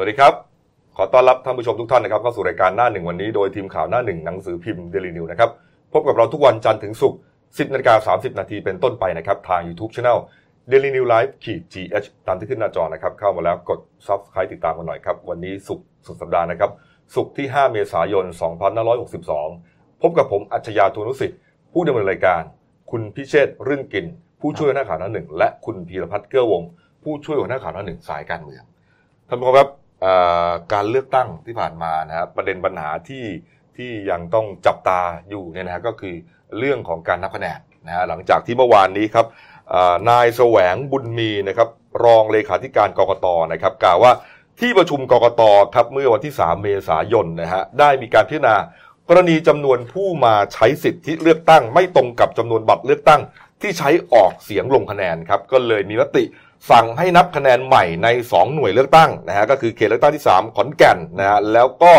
สวัสดีครับ ขอต้อนรับท่านผู้ชมทุกท่านนะครับเข้าสู่รายการหน้าหนึ่งวันนี้โดยทีมข่าวหน้าหนึ่งหนังสือพิมพ์เดลินิวนะครับพบกับเราทุกวันจันทร์ถึงศุกร์10นาฬิกา30 นาทีเป็นต้นไปนะครับทาง YouTube Channel Daily New Life ขีด GH ตามที่ขึ้นหน้าจอนะครับเข้ามาแล้วกด Subscribe ติดตามกันหน่อยครับ วันนี้ศุกร์สุดสัปดาห์นะครับศุกร์ที่ 5 เมษายน 2562 พบกับผมอัจฉริยะทุนุสิทธิ์ผู้ดำเนินรายการ คุณพิเชษรื่นกิน ผู้ช่วยหัวหน้าข่าวหน้าหนึ่งและคุณพีรพัฒน์เกื้อวง ผู้ช่วยหัวหน้าข่าวหน้าหนึ่งสายการเมืองท่านผู้ชมครับ การเลือกตั้งที่ผ่านมานะครับประเด็นปัญหาที่ที่ยังต้องจับตาอยู่เนี่ยนะฮะก็คือเรื่องของการนับคะแนนนะฮะหลังจากที่เมื่อวานนี้ครับนายแสวงบุญมีนะครับรองเลขาธิการกรกตนะครับกล่าวว่าที่ประชุมกรกตครับเมื่อวันที่ 3 เมษายนนะฮะได้มีการพิจารณากรณีจำนวนผู้มาใช้สิทธิเลือกตั้ง ไม่ตรงกับจำนวนบัตรเลือกตั้ง ที่ใช้ออกเสียงลงคะแนนครับก็เลยมีมติ สั่งให้นับคะแนนใหม่ใน 2 หน่วยเลือกตั้งนะฮะก็คือเขตเลือกตั้งที่ 3 ขอนแก่นนะฮะแล้วก็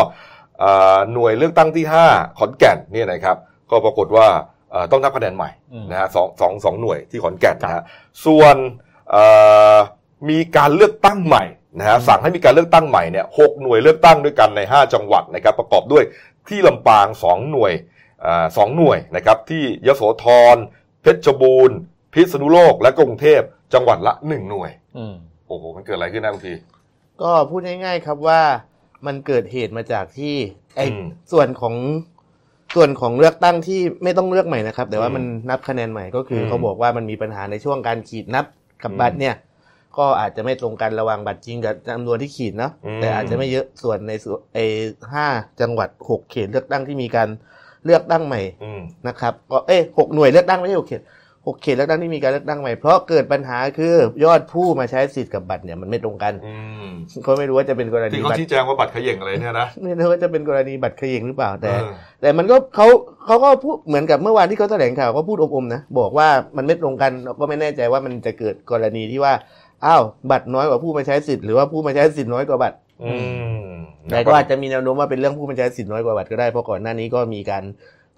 เอ่อหน่วยเลือกตั้งที่ 5 ขอนแก่นเนี่ยนะครับก็ปรากฏว่าเอ่อต้องนับคะแนนใหม่อืมนะฮะสองสองสองหน่วยที่ขอนแก่นนะฮะส่วนเอ่อมีการเลือกตั้งใหม่นะฮะสั่งให้มีการเลือกตั้งใหม่เนี่ยหกหน่วยเลือกตั้งด้วยกันใน 5 จังหวัดนะครับประกอบด้วยที่ลำปาง 2 หน่วยอ่าสองหน่วยนะครับที่ยโสธรเพชรบูรณ์ พิษณุโลกและกรุงเทพจังหวัดละ1หน่วย อืม โอ้โห มันเกิดอะไรขึ้นนะบางที ก็พูดง่ายๆครับว่ามันเกิดเหตุมาจากที่ไอ้อืมส่วนของส่วนของเลือกตั้งที่ไม่ต้องเลือกใหม่นะครับ แต่ว่าอืมมันนับคะแนนใหม่ก็คืออมเขาบอกว่ามันมีปัญหาในช่วงการขีดนับกับอืมบัตรเนี่ย ก็อาจจะไม่ตรงกันระหว่างบัตรจริงกับจำนวนที่ขีดเนาะอืม แต่อาจจะไม่เยอะส่วนในส่วนไอ้ห้าจังหวัดหกเขตเลือกตั้งที่มีการเลือกตั้งใหม่ อืม นะครับก็เอ้ยหกหน่วยเลือกตั้งไม่ใช่หกเขต หกเขตเลือกตั้งที่มีการเลือกตั้งใหม่เพราะเกิดปัญหาคือยอดผู้มาใช้สิทธิ์กับบัตรเนี่ยมันไม่ตรงกันอืมก็ไม่รู้ว่าจะเป็นกรณีที่เขาบัตรชี้แจงว่าบัตรเขย่งอะไรเนี่ยนะไม่รู้ว่าจะเป็นกรณีบัตรเขย่งหรือเปล่าแต่เออแต่มันก็เขาเขาก็พูดเหมือนกับเมื่อวานที่เขาแถลงข่าวก็พูดอมๆนะบอกว่ามันไม่ตรงกันเราก็ไม่แน่ใจว่ามันจะเกิดกรณีที่ว่าอ้าวบัตรน้อยกว่าผู้มาใช้สิทธิ์หรือว่าผู้มาใช้สิทธิ์น้อยกว่าบัตรอืมแต่ก็อาจจะมีแนวโน้มว่าเป็นเรื่องผู้มาใช้สิทธิ์น้อยกว่าบัตรก็ได้เพราะก่อนหน้านี้ก็มีการ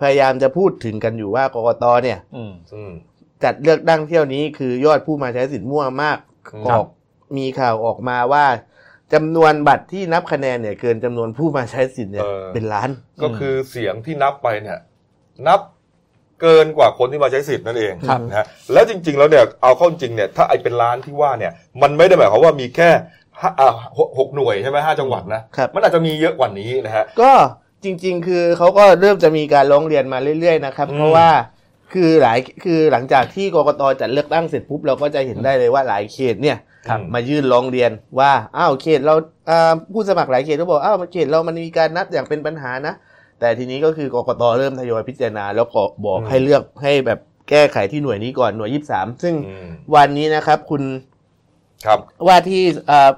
พยายามจะพูดถึงกันอยู่ว่ากกตเนี่ยอืมอืม จัดเลือกตั้งเที่ยวนี้คือยอดผู้มาใช้สิทธิ์มั่วมากครับออกมีข่าวออกมาว่าจำนวนบัตรที่นับคะแนนเนี่ย เกินจำนวนผู้มาใช้สิทธิ์เนี่ย เป็นล้าน ก็คือเสียงที่นับไปเนี่ย นับเกินกว่าคนที่มาใช้สิทธิ์นั่นเองครับนะฮะแล้วจริง ๆ แล้วเนี่ยเอาเข้าจริงเนี่ยถ้าไอเป็นล้านที่ว่าเนี่ย มันไม่ได้หมายความว่ามีแค่ห้าอ่าหกหกหน่วยใช่ไหมห้าจังหวัดนะครับมันอาจจะมีเยอะกว่านี้นะฮะก็จริง ๆ คือเขาก็เริ่มจะมีการร้องเรียนมาเรื่อย ๆ นะครับอืมเพราะว่า คือหลายคือหลังจากที่กกตจัดเลือกตั้งเสร็จปุ๊บเราก็จะเห็นได้เลยว่าหลายเขตเนี่ยครับมายื่นร้องเรียนว่าอ้าวเขตเราอ่าผู้สมัครหลายเขตก็บอกอ้าวเขตเรามันมีการนับอย่างเป็นปัญหานะ แต่ทีนี้ก็คือกกตเริ่มทยอยพิจารณา แล้วก็บอกอืมให้เลือกให้แบบแก้ไขที่หน่วยนี้ก่อนหน่วยยี่สามซึ่งอืมวันนี้นะครับคุณครับว่าที่อ่า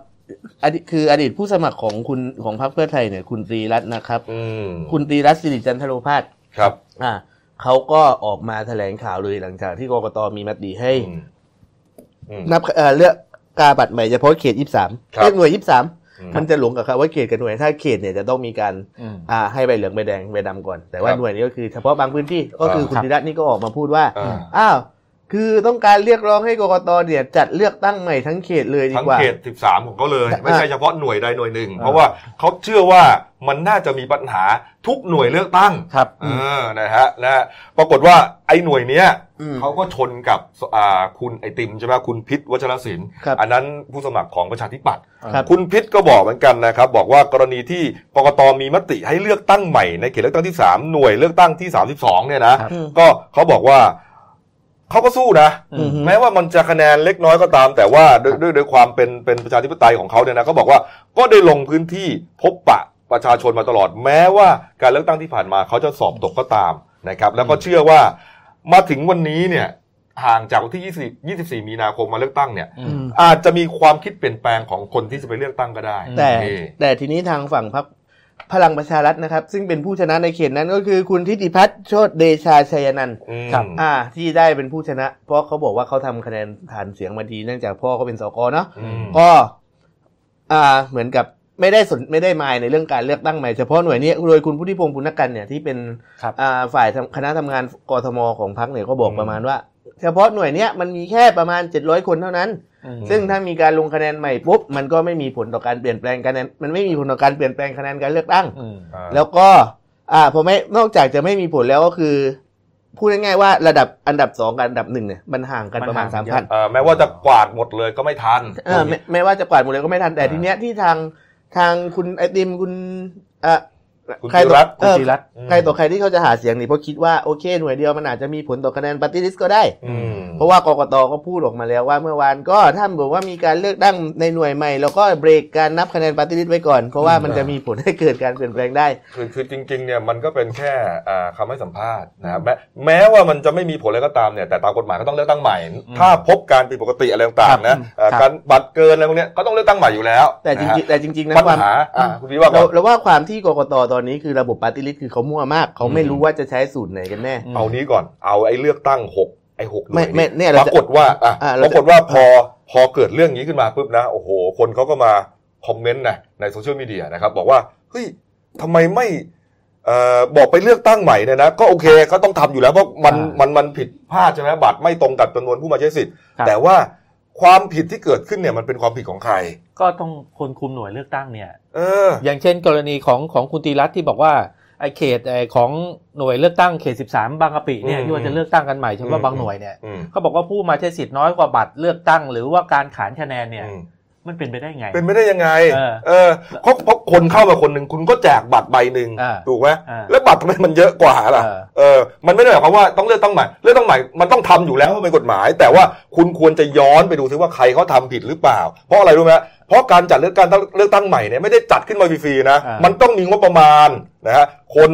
อดีตคืออดีตผู้สมัครของคุณของพรรคเพื่อไทยเนี่ย คุณตรีรัตน์นะครับอืมคุณตรีรัตน์สิริจันทโรพาสครับ อ่า เขาก็ออกมาแถลงข่าวเลยหลังจากที่กกตมีมติให้อืมอืมนับเอ่อเลือกกาบัตรใหม่เฉพาะเขตยี่สามครับเลือกหน่วยยี่สามอืมมันจะหลงกับคำว่าเขตกับหน่วยถ้าเขตเนี่ยจะต้องมีการอืมอ่าให้ใบเหลืองใบแดงใบดำก่อน แต่ว่าครับหน่วยนี้ก็คือเฉพาะบางพื้นที่ก็คืออ่าคุณตรีรัตน์นี่ก็ออกมาพูดว่าอ่าอ้าว คือต้องการเรียกร้องให้กกตเนี่ยจัดเลือกตั้งใหม่ทั้งเขตเลยดีทั้งกว่า เขต 13 ของเขาเลยอะไม่ใช่เฉพาะหน่วยใดหน่วยหนึ่ง เพราะว่าเขาเชื่อว่ามันน่าจะมีปัญหาทุกหน่วยเลือกตั้งครับเออนะฮะนะฮะปรากฏว่าไอ้หน่วยเนี้ยอืมเขาก็ชนกับอ่าคุณไอติมใช่ไหมคุณพิษวัชรศิลป์ครับอันนั้นผู้สมัครของประชาธิปัตย์ครับคุณพิษก็บอกเหมือนกันนะครับ บอกว่ากรณีที่กกตมีมติให้เลือกตั้งใหม่ในเขตเลือกตั้งที่ 3 หน่วยเลือกตั้งที่ 32เนี่ยนะครับก็เขาบอกว่า เขาก็สู้นะอืมแม้ว่ามันจะคะแนนเล็กน้อยก็ตาม แต่ว่าด้วยด้วยด้วยความเป็นเป็นประชาธิปไตยของเขาเนี่ยนะเขาบอกว่าก็ได้ลงพื้นที่พบปะประชาชนมาตลอด แม้ว่าการเลือกตั้งที่ผ่านมาเขาจะสอบตกก็ตามนะครับ แล้วก็เชื่อว่ามาถึงวันนี้เนี่ยห่างจากวันที่ 20 24 มีนาคมมาเลือกตั้งเนี่ยอืมอืมอาจจะมีความคิดเปลี่ยนแปลงของคนที่จะไปเลือกตั้งก็ได้ แต่นี่แต่ทีนี้ทางฝั่งพรรค พลังประชารัฐนะครับ ซึ่งเป็นผู้ชนะในเขตนั้นก็คือคุณทิติพัฒน์โชติเดชาชัยนันท์อืมอ่า ที่ได้เป็นผู้ชนะ เพราะเขาบอกว่าเขาทำคะแนนฐานเสียงมาดีเนื่องจากพ่อเขาเป็นสกเนาะอืมก็อ่าเหมือนกับไม่ได้สนไม่ได้มายในเรื่องการเลือกตั้งใหม่เฉพาะหน่วยนี้โดยคุณพุทธิพงศ์ปุณกันเนี่ยที่เป็นครับอ่าฝ่ายทำคณะทำงานกทมของพรรคเนี่ยก็บอกอืมประมาณว่า เฉพาะหน่วยเนี้ยมันมีแค่ประมาณ 700 คนเท่านั้นอืมซึ่งถ้ามีการลงคะแนนใหม่ปุ๊บมันก็ไม่มีผลต่อการเปลี่ยนแปลงคะแนนมันไม่มีผลต่อการเปลี่ยนแปลงคะแนนการเลือกตั้งอืมอ่าแล้วก็ อ่าพอไม่นอกจากจะไม่มีผลแล้วก็คือพูดง่ายๆว่าระดับอันดับสองกับอันดับหนึ่งเนี่ยมันห่างกันประมาณมันสาห่ามงเยพัอะนอ่าแม้ว่าจะกวาดหมดเลยก็ไม่ทันเออแม้แม้ว่าจะกวาดหมดเลยก็ไม่ทันแต่อ่าทีเนี้ยที่ทางทางคุณไอติมคุณอะคุณ ใครจิต่อรัตน์เออคุณจิรัตน์ใครต่อใครที่เขาจะหาเสียงนี่เพราะคิดว่าโอเคหน่วยเดียวมันอาจจะมีผลต่อคะแนนปฏิริษีก็ได้อืมเพราะว่ากกตก็พูดออกมาแล้วว่าเมื่อวานก็ท่านบอกว่ามีการเลือกตั้งในหน่วยใหม่ แล้วก็เบรกการนับคะแนนปฏิริษีไว้ก่อน เพราะว่ามันจะมีผลให้เกิดการเปลี่ยนแปลงได้ คือคือจริงๆเนี่ยมันก็เป็นแค่อ่าคำให้สัมภาษณ์นะครับแม้แม้ว่ามันจะไม่มีผลอะไรก็ตามเนี่ยแต่ตามกฎหมายก็ต้องเลือกตั้งใหม่ ถ้าพบการผิดปกติอะไรต่างๆนะเอ่อครับการบัตรเกินอะไรพวกเนี้ยก็ต้องเลือกตั้งใหม่อยู่แล้ว แต่จริงๆแต่จริงๆนะปัญความหาอ่าคุณพี่ว่าก่เราอนเราว่าความที่กกตตอนนี้คือระบบปฏิริษีคือเขามั่วมาก เขาไม่รู้ว่าจะใช้สูตรไหนกันแน่ เอานี้ก่อนเอาไอ้เลือกตั้งหกไอ้หกหน่ไม่วยไม่เนี่ยปเราราจะกฏว่าอะอ่าปเราจะรากฏว่าพอพอเกิดเรื่องนี้ขึ้นมาปุ๊บนะโอ้โห คนเขาก็มาคอมเมนต์นะในโซเชียลมีเดียนะครับ บอกว่าเฮ้ยทำไมไม่เอ่อบอกไปเลือกตั้งใหม่เนี่ยนะก็โอเคก็ต้องทำอยู่แล้วเพราะมันอ่ามัมันมันผิดพลาดใช่ไหมบัตรไม่ตรงกับจำนวนผู้มาใช้สิทธิ์ครับแต่ว่าความผิดที่เกิดขึ้นเนี่ยมันเป็นความผิดของใคร ก็ต้องคนคุมหน่วยเลือกตั้งเนี่ยเออ อย่างเช่นกรณีของของคุณตีรัตน์ที่บอกว่าไอ้เขตไอ้ของหน่วยเลือกตั้งเขต 13 บางกะปิเนี่ยอืมที่ว่าจะเลือกตั้งกันใหม่เฉอืพาะมบางหน่วยเนี่ยอืมเขาบอกว่าผู้มาใช้สิทธิ์น้อยกว่าบัตรเลือกตั้ง หรือว่าการขานคะแนนเนี่ยอื มมันเป็นไปได้ไง เป็นไม่ได้ยังไงเออเออเพราะเพราะคนเข้ามาคนหนึ่งคุณก็แจกบัตรใบหนึ่งอ่าถูกไหมอ่าแล้วบัตรทำไมมันเยอะกว่าล่ะเออเออ มันไม่ได้หมายความว่าต้องเลือกตั้งใหม่เลือกตั้งใหม่มันต้องทำอยู่แล้วเพราะเป็นกฎหมาย แต่ว่าคุณควรจะย้อนไปดูซิว่าใครเขาทำผิดหรือเปล่า เพราะอะไรรู้ไหมเพราะการจัดเลือกการเลือกตั้งใหม่เนี่ยไม่ได้จัดขึ้นมาฟรีๆนะอ่ามัมันต้องมีงบประมาณนะฮะ คน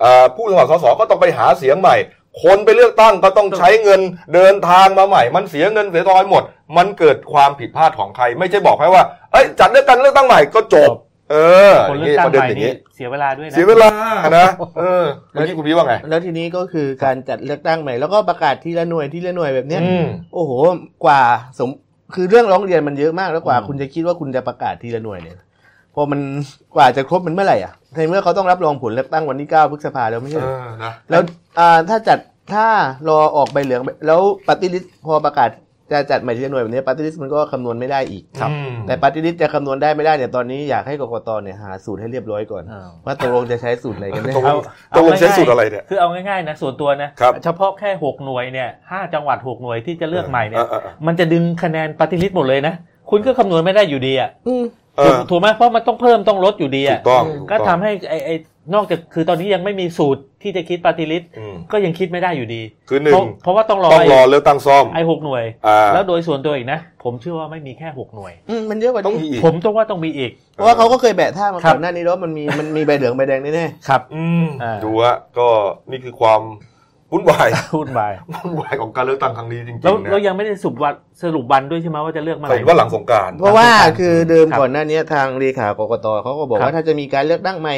เอ่อผู้สมัครสสก็ต้องไปหาเสียงใหม่ คนไปเลือกตั้งก็ต้องใช้เงินเดินทางมาใหม่ มันเสียเงินเสียทองหมด มันเกิดความผิดพลาดของใคร ไม่ใช่บอกแค่ว่า เอ้ยจัดเลือกตั้งเลือกตั้งใหม่ก็จบ เออคนเลือกตั้งประเด็นใหม่อย่างนี่นี้เสียเวลาด้วยนะ เสียเวลานะเออเมื่อกี้คุณพี่ว่าไง แล้วทีนี้ก็คือการจัดเลือกตั้งใหม่ แล้วก็ประกาศทีละหน่วยทีละหน่วยแบบเนี้ยอืมโอ้โห กว่าสมคือเรื่องร้องเรียนมันเยอะมากแล้วกว่าอืมคุณจะคิดว่าคุณจะประกาศทีละหน่วยเนี่ยพอมันกว่าจะครบมันเมื่อไหร่อะ ในเมื่อเขาต้องรับรองผลเลือกตั้งวันที่ 9 พฤษภาแล้วไม่ใช่เอเหรออนะแล้วอ่าถ้าจัดถ้ารอออกใบเหลือง แล้วปฏิริษพอประกาศจะจัดใหม่ทีละหน่วยแบบนี้ปฏิริษมันก็คำนวณไม่ได้อีกครับ แต่ปฏิริษจะคำนวณได้ไม่ได้เนี่ยตอนนี้อยากให้กกตเนี่ยหาสูตรให้เรียบร้อยก่อนอ้าวว่าตกลงจะใช้สูตรไหนกันแน่ตกลงเอาตกลงเอาใช้ง่ายๆสูตรอะไรเนี่ยคือเอาง่ายๆนะส่วนตัวนะครับเฉพาะแค่ 6 หน่วยเนี่ยห้าจังหวัด 6 หน่วยที่จะเลือกใหม่เนี่ยออออมันจะดึงคะแนนปฏิริษีหมดเลยนะคุณก็คำนวณไม่ได้อยู่ดีอะอืมเอ ถูกอถูกไหมเพราะมันต้องเพิ่มต้องลดอยู่ดีถูอะกต้องอืมถูก็ต้องทำให้ไอ้ไอ้นอกจากคือตอนนี้ยังไม่มีสูตรที่จะคิดปฏิริษีอืมก็ยังคิดไม่ได้อยู่ดีคือหนึ่เพงราะเพราะว่าต้องรอต้องรอเลือกตั้งซ่อมไอ้หกหน่วยอ่าแล้วโดยส่วนตัวอีกนะ ผมเชื่อว่าไม่มีแค่หกหน่วยอืมมันเยอะกว่าต้องนี้มีอีกผมต้องว่าต้องมีอีก เพราะว่าเขาก็เคยแบะท่ามาครับก่อนหน้านี้แล้วมันมีมันมีใบเหลืองใบแดงแน่ครับ อืมอ่าดูว่าก็นี่คือความ วุ่นวายพูดไปวุ่นวายของการเลือกตั้งครั้งนี้จริงๆแล้วนะเรายังไม่ได้สรุปวันสรุปวันด้วยใช่ไหมว่าจะเลือกเมื่อไหแต่ร่เห็นว่าหลังสงกรารๆเพราะว่าครับคือเดิมครับก่อนหน้านี้ทางเลขากกตเขาก็บอกครับว่าถ้าจะมีการเลือกตั้งใหม่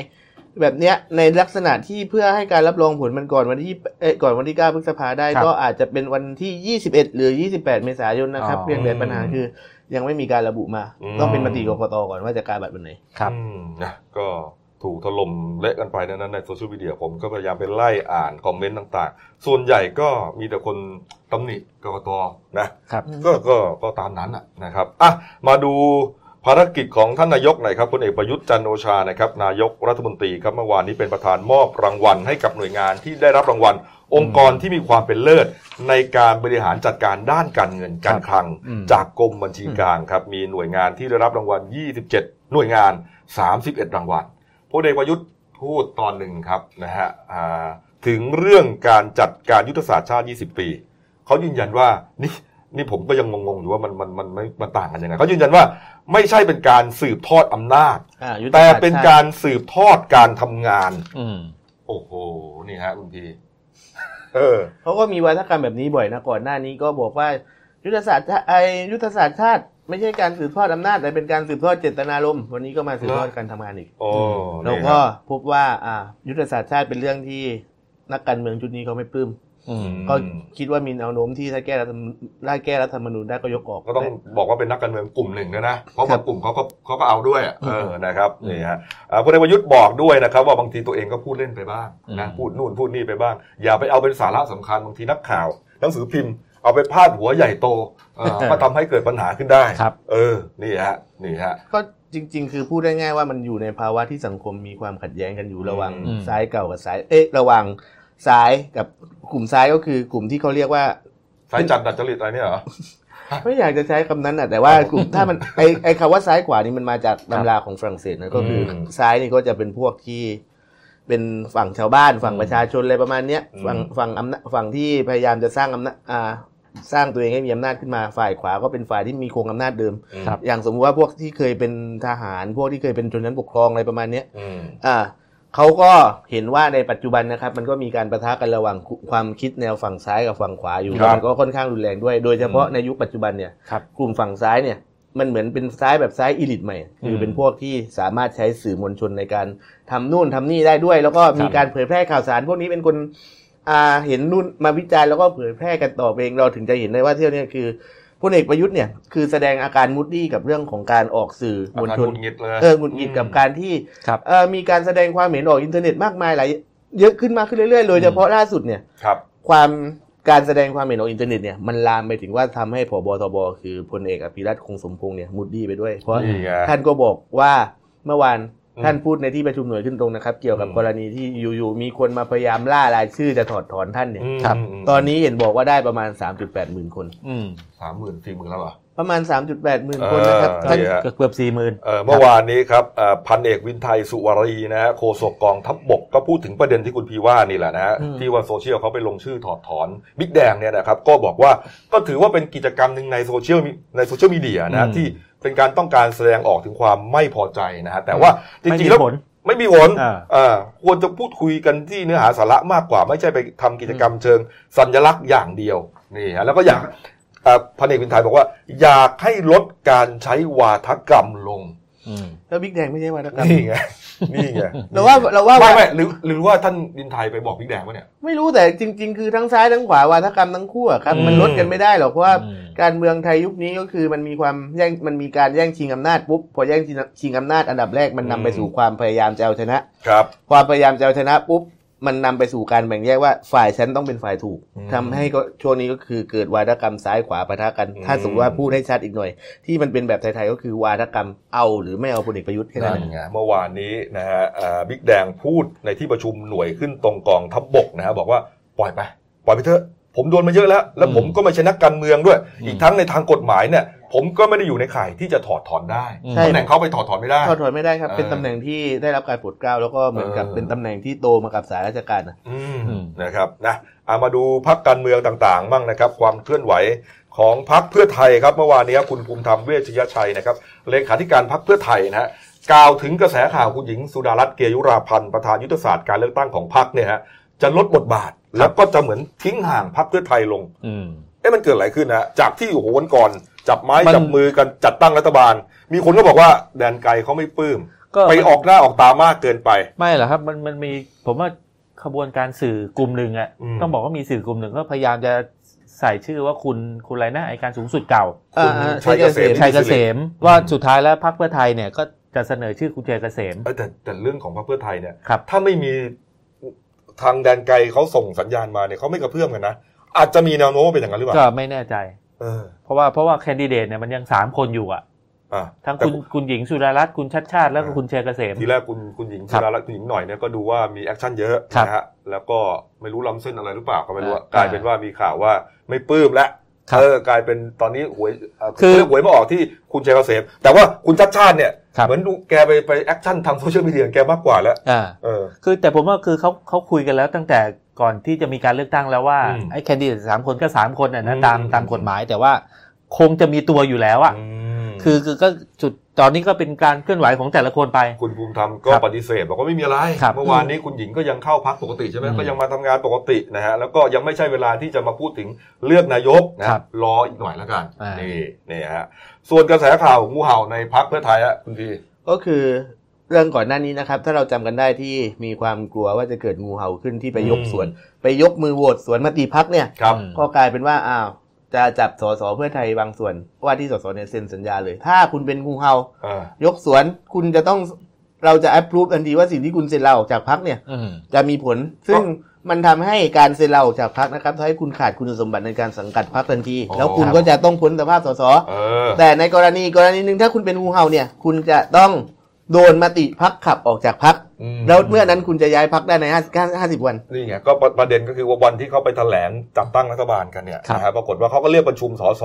แบบเนี้ยในลักษณะที่เพื่อให้การรับรองผลมันก่อนวันที่เอ้ยก่อนวันที่9พฤษภาได้ครับก็อาจจะเป็นวันที่ 21 หรือ 28 เมษายนนะครับอ๋อเพียงแต่ปัญหาคือ ยังไม่มีการระบุมา ต้องเป็นมติกกตก่อนว่าจะการบัตรวันไหนครับอืมนะก็ ถูกถล่มเละกันไปนั้นในโซเชียลมีเดียผมก็พยายามไปไล่อ่านคอมเมนต์ต่าง ๆ ส่วนใหญ่ก็มีแต่คนตำหนิกกตนะครับก็ก็ก็ตามนั้นนะนะครับอะมาดูภารกิจของท่านนายกหน่อยครับพลเอกประยุทธ์จันทร์โอชานะครับนายกรัฐมนตรีครับเมื่อวานนี้เป็นประธานมอบรางวัลให้กับหน่วยงานที่ได้รับรางวัล องค์กรที่มีความเป็นเลิศ ในการบริหารจัดการด้านการเงินการคลังอืมจากกรมบัญชีกลางครับมีหน่วยงานที่ได้รับรางวัล 27 หน่วยงาน 31 รางวัล พลเอกประยุทธ์พูดตอนหนึ่งครับนะฮะอ่าถึงเรื่องการจัดการยุทธศาสตร์ชาติ 20 ปี เขายืนยันว่านี่นี่ผมก็ยังงงๆอยู่ว่ามันมันมันมันมันต่างกันยังไงเขายืนยันว่าไม่ใช่เป็นการสืบทอดอำนาจอ่ายุทธแต่ศาสตร์เป็นชติการสืบทอดการทำงาน อืมโอ้โหนี่ฮะคุณพีเออเขาก็มีวาทกรรมแบบนี้บ่อยนะก่อนหน้านี้ก็บอกว่ายุทธศาสตร์ชาไอยุทธศาสตร์ชาติ ไม่ใช่การสืบทอดอำนาจแต่เป็นการสืบทอดเจตนารมณ์วันนี้ก็มาสืบทอดการทำงานอีกโอ้เรานี่ก็ฮะพบว่า อ่า ยุทธศาสตร์ชาติเป็นเรื่องที่นักการเมืองชุดนี้เขาไม่ปลื้มอืมก็คิดว่ามีแนวโน้มที่ถ้าแก้รัฐธรรมถ้าแก้รัฐธรรมนูญได้ก็ยกออก ก็ต้องบอกว่าเป็นนักการเมืองกลุ่มหนึ่งนะนะเพราะครับางบกลุ่มเขาก็เขาก็เอาด้วยอะอืมเออนะครับนี่ฮะอ่าพลเอกประยุทธ์บอกด้วยนะครับ ว่าบางทีตัวเองก็พูดเล่นไปบ้างนะอืมพูดนู่นพูดนี่ไปบ้าง อย่าไปเอาเป็นสาระสำคัญบางทีนักข่าวหนังสือพิมพ์ เอาไปพาดหัวใหญ่โตเออก็ทำให้เกิดปัญหาขึ้นได้ครับ เออ นี่ฮะ นี่ฮะ ก็จริง ๆ คือพูดได้ง่ายว่ามันอยู่ในภาวะที่สังคมมีความขัดแย้งกันอยู่ระหว่างอืมซ้ายเก่ากับซ้าย เอ๊ะ ระหว่างซ้ายกับกลุ่มซ้ายก็คือกลุ่มที่เขาเรียกว่าสายจัดดัดจริตอะไรเนี่ยเหรอไม่อยากจะใช้คำนั้นอะแต่ว่ากลุ่มถ้ามันไอไอคำว่าซ้ายขวานี่มันมาจากตำราของฝรั่งเศสนะก็คืออมซ้ายนี่ก็จะเป็นพวกที่เป็นฝั่งชาวบ้านฝั่งประชาชนอะไรประมาณเนี้ยอืมฝั่งฝั่งอำนาจฝั่งที่พยายามจะสร้างอำนาจอ่า สร้างตัวเองให้มีอำนาจขึ้นมาฝ่ายขวาก็เป็นฝ่ายที่มีโครงอำนาจเดิมครับอย่างสมมติว่าพวกที่เคยเป็นทหาร พวกที่เคยเป็นชนชั้นปกครองอะไรประมาณเนี้ยอืมอ่าเขาก็เห็นว่าในปัจจุบันนะครับ มันก็มีการประทะกันระหว่างความคิดแนวฝั่งซ้ายกับฝั่งขวาอยู่ครัแล้วบมันก็ค่อนข้างรุนแรงด้วย โดยเฉพาะอืมในยุคปัจจุบันเนี่ยครับกลุ่มฝั่งซ้ายเนี่ยมันเหมือนเป็นซ้ายแบบซ้ายอีลิทใหม่คือมเป็นพวกที่สามารถใช้สื่อมวลชนในการทำนู่นทำนี่ได้ด้วย แล้วก็มีการเผยแพร่ข่าวสาร พวกนี้เป็นคน อ่าเห็นนู่นมาวิจารณ์แล้วก็เผยแพร่กันต่อเองเราถึงจะเห็นได้ว่าเที่ยวเนี้คือพลเอกประยุทธ์เนี่ยคือแสดงอาการ moody กับเรื่องของการออกสื่อมวลชนอาการหงุดหงิดเลยเออหงุดหงิดกับการที่ครับเอ่อมีการแสดงความเห็นออกอินเทอร์เน็ตมากมายหลายเยอะขึ้นมากขึ้นเรื่อยๆโดยเฉพาะล่าสุดเนี่ยครับ ความการแสดงความเห็นออกอินเทอร์เน็ตเนี่ยมันลามไปถึงว่าทำให้ผบทบคือพลเอกอภิรัตคงสมพงษ์เนี่ย moody ไปด้วย เพราะนี่ไงท่านก็บอกว่าเมื่อวานอืม ท่านพูดในที่ประชุมหน่วยขึ้นตรงนะครับ เกี่ยวกับอืมกรณีที่อยู่ๆมีคนมาพยายามล่ารายชื่อจะถอดถอนท่านเนี่ยมครับตอนนี้เห็นบอกว่าได้ประมาณ 3.8หมื่นคนอืมสามหมื่นสี่หมื่นแล้วเหรอประมาณ 3.8หมื่นคนนะครับเออท่านนี่ฮะก็เกือบสี่หมื่นเอ่อเมื่อวานนี้ครับเอ่อพันเอกวินธัยสุวารีนะฮะโฆษกกองทัพบกก็พูดถึงประเด็นที่คุณพีว่านี่แหละนะฮะอืมที่ว่าโซเชียลเขาไปลงชื่อถอดถอนบิ๊กแดงเนี่ยนะครับก็บอกว่าก็ถือว่าเป็นกิจกรรมหนึ่งในโซเชียลมีในโซเชียลมีเดียนะฮะอืมที่ เป็นการต้องการแสดงออกถึงความไม่พอใจนะฮะแต่ว่าจริงๆแล้วไม่มีผลไม่มีผลอ่าเอ่าควรจะพูดคุยกันที่เนื้อหาสาระมากกว่า ไม่ใช่ไปทำกิจกรรมเชิงสัญลักษณ์อย่างเดียวนี่ฮะแล้วก็อยากเอ่อพันเอกวินไทยบอกว่า อยากให้ลดการใช้วาทกรรมลงอืมแล้วบิ๊กแดงไม่ใช่วาทกรรมนี่ไง นี่ไงเราว่าเราว่าไม่ไม่หรือหรือว่าท่านดินไทยไปบอกบิ๊กแดงวะเนี่ย ไม่รู้แต่จริง ๆ คือทั้งซ้ายทั้งขวาวาทกรรมทั้งคู่อะครับอืมมันลดกันไม่ได้หรอกเพราะว่าอืมการเมืองไทยยุคนี้ก็คือมันมีความแย่งมันมีการแย่งชิงอำนาจปุ๊บพอแย่งชิงชิงอำนาจอันดับแรกมันนำไปสู่ความพยายามจะเอาชนะครับ ความพยายามจะเอาชนะปุ๊บ มันนำไปสู่การแบ่งแยกว่าฝ่ายฉันต้องเป็นฝ่ายถูกอืมทำให้ก็ช่วงนี้ก็คือเกิดวาทกรรมซ้ายขวาปะทะกันอืมถ้าสมมติว่าพูดให้ชัดอีกหน่อย ที่มันเป็นแบบไทยๆก็คือวาทกรรมเอาหรือไม่เอาพลเอกประยุทธ์แค่นั้นั่นนไงเมื่อวานนี้นะฮะอ่าบิ๊กแดงพูดในที่ประชุมหน่วยขึ้นตรงกองทัพบกนะฮะบอกว่าปล่อยไป ปล่อยไปเถอะผมโดนมาเยอะแล้ว แล้วผมก็ไม่ใช่นักการเมืองด้วยอืมอีกทั้งในทางกฎหมายเนี่ย ผมก็ไม่ได้อยู่ในข่ายที่จะถอดถอนได้อืมใช่ ตำแหน่งเขาไปถอดถอนไม่ได้ ถอดถอนไม่ได้ครับ เออ เป็นตำแหน่งที่ได้รับการโปรดเกล้าแล้วก็เหมือนกับเออเป็นตำแหน่งที่โตมากับสายราชการนะ อืมอืม นะครับนะเอามาดูพักการเมืองต่างๆบ้างนะครับ ความเคลื่อนไหวของพักเพื่อไทยครับเมื่อวานนี้ครับคุณภูมิธรรมเวชยชัยนะครับเลขาธิการพักเพื่อไทยนะฮะกล่าวถึงกระแสข่าวคุณหญิงสุดารัตน์เกยุราพันธ์ประธานยุทธศาสตร์การเลือกตั้งของพักเนี่ยฮะจะลดบทบาท แล้วก็จะเหมือนทิ้งห่างพักเพื่อไทยลง อืม เอ๊ะมันเกิดอะไรขึ้นนะจากที่โอ้โหวันก่อน จับไม้มันจับมือกันจัดตั้งรัฐบาล มีคนก็บอกว่าแดนไกลเขาไม่ปลื้มก็ไปออกหน้าออกตามากเกินไป ไม่หรอกครับมันมันมีผมว่าขบวนการสื่อกลุ่มหนึ่งอะอืมต้องบอกว่ามีสื่อกลุ่มหนึ่งก็พยายามจะใส่ชื่อว่าคุณคุณอะไรนะไอการสูงสุดเก่าคุณอ่าชัยเกษมชัยเกษมว่าสุดท้ายแล้วพรรคเพื่อไทยเนี่ยก็จะเสนอชื่อคุณชัยเกษมเออแต่แต่เรื่องของพรรคเพื่อไทยเนี่ยครับถ้าไม่มีทางแดนไกลเขาส่งสัญญาณมาเนี่ยเขาไม่กระเพื่อมกันนะอาจจะมีแนวโน้มว่าเป็นอย่างนั้นหรือเปก็ล่าก็ไม่แน่ใจ เออเพราะว่าเพราะว่าแคนดิเดตเนี่ยมันยังสามคนอยู่อะอะทั้งแต่คุณคุณหญิงสุดารัตน์คุณชัดชาติแล้วก็คุณชัยเกษมทีแรกคุณคุณหญิงครัสุบดารัตน์ครับคุณหญิงหน่อยเนี่ยก็ดูว่ามี action เยอะครับนะฮะแล้วก็ไม่รู้ล้ำเส้นอะไรหรือเปล่าก็ไม่รู้อะอ่ากลายเป็นว่ามีข่าวว่าไม่ปลื้มแล้วครับ เออกลายเป็นตอนนี้หวยเอ่อคือเรียกหวยมาออกที่คุณชัยเกษมแต่ว่าคุณชัดชาติเนี่ยครับเหมือนดูแกไปไป action ทางโซเชียลมีเดียแกมากกว่าแล้วอ่าเออคือแต่ผมว่าคือเขาเขาคุยกันแล้วตั้งแต่ก่อนที่จะมีการเลือกตั้งแล้วว่าอืมไอ้แคนดิเดตสามคนก็สามคนน่ะนะอืมตามตามกฎหมาย แต่ว่าคงจะมีตัวอยู่แล้วอะอืม คือคือก็จุดตอนนี้ก็เป็นการเคลื่อนไหวของแต่ละคนไป คุณภูมิธรรมก็ครับปฏิเสธบอกว่าไม่มีอะไรครับเมื่อวานนี้คุณหญิงก็ยังเข้าพักปกติใช่ไหมอืมก็ยังมาทำงานปกตินะฮะแล้วก็ยังไม่ใช่เวลาที่จะมาพูดถึงเลือกนายกนะครับรออีกหน่อยแล้วกันอ่านี่นี่นี่ฮะส่วนกระแสข่าวงูเห่าในพักเพื่อไทยฮะคุณพีก็คือเรื่องก่อนหน้านี้นะครับ ถ้าเราจำกันได้ที่มีความกลัวว่าจะเกิดงูเห่าขึ้นที่ไปยกสวน ไปยกมือโหวตสวนมติพักเนี่ยครับอืมก็กลายเป็นว่าอ้าว จะจับสสเพื่อไทยบางส่วนว่าที่สสเนี่ยเซ็นสัญญาเลย ถ้าคุณเป็นงูเห่าอ่ายกสวนคุณจะต้องเราจะ approve ทันทีว่าสิ่งที่คุณเซ็นลาออกจากพักเนี่ยอืมจะมีผล ซึ่งมันทำให้การเซ็นลาออกจากพักนะครับทำให้คุณขาดคุณสมบัติในการสังกัดพักทันทีอ๋อแล้วคุณก็จะต้องพ้นสภาพสสเออแต่ในกรณีกรณีหนึ่งถ้าคุณเป็นงูเห่าเนี่ย คุณจะต้องโดนมติพักขับออกจากพักอืม แล้วเมื่อนั้นคุณจะย้ายพักได้ในห้าสิบวันนี่ไงก็ประประเด็นก็คือว่าวันที่เขาไปแถลงจัดตั้งรัฐบาลกันเนี่ยครับนะฮะปรากฏว่าเขาก็เรียกประชุมสส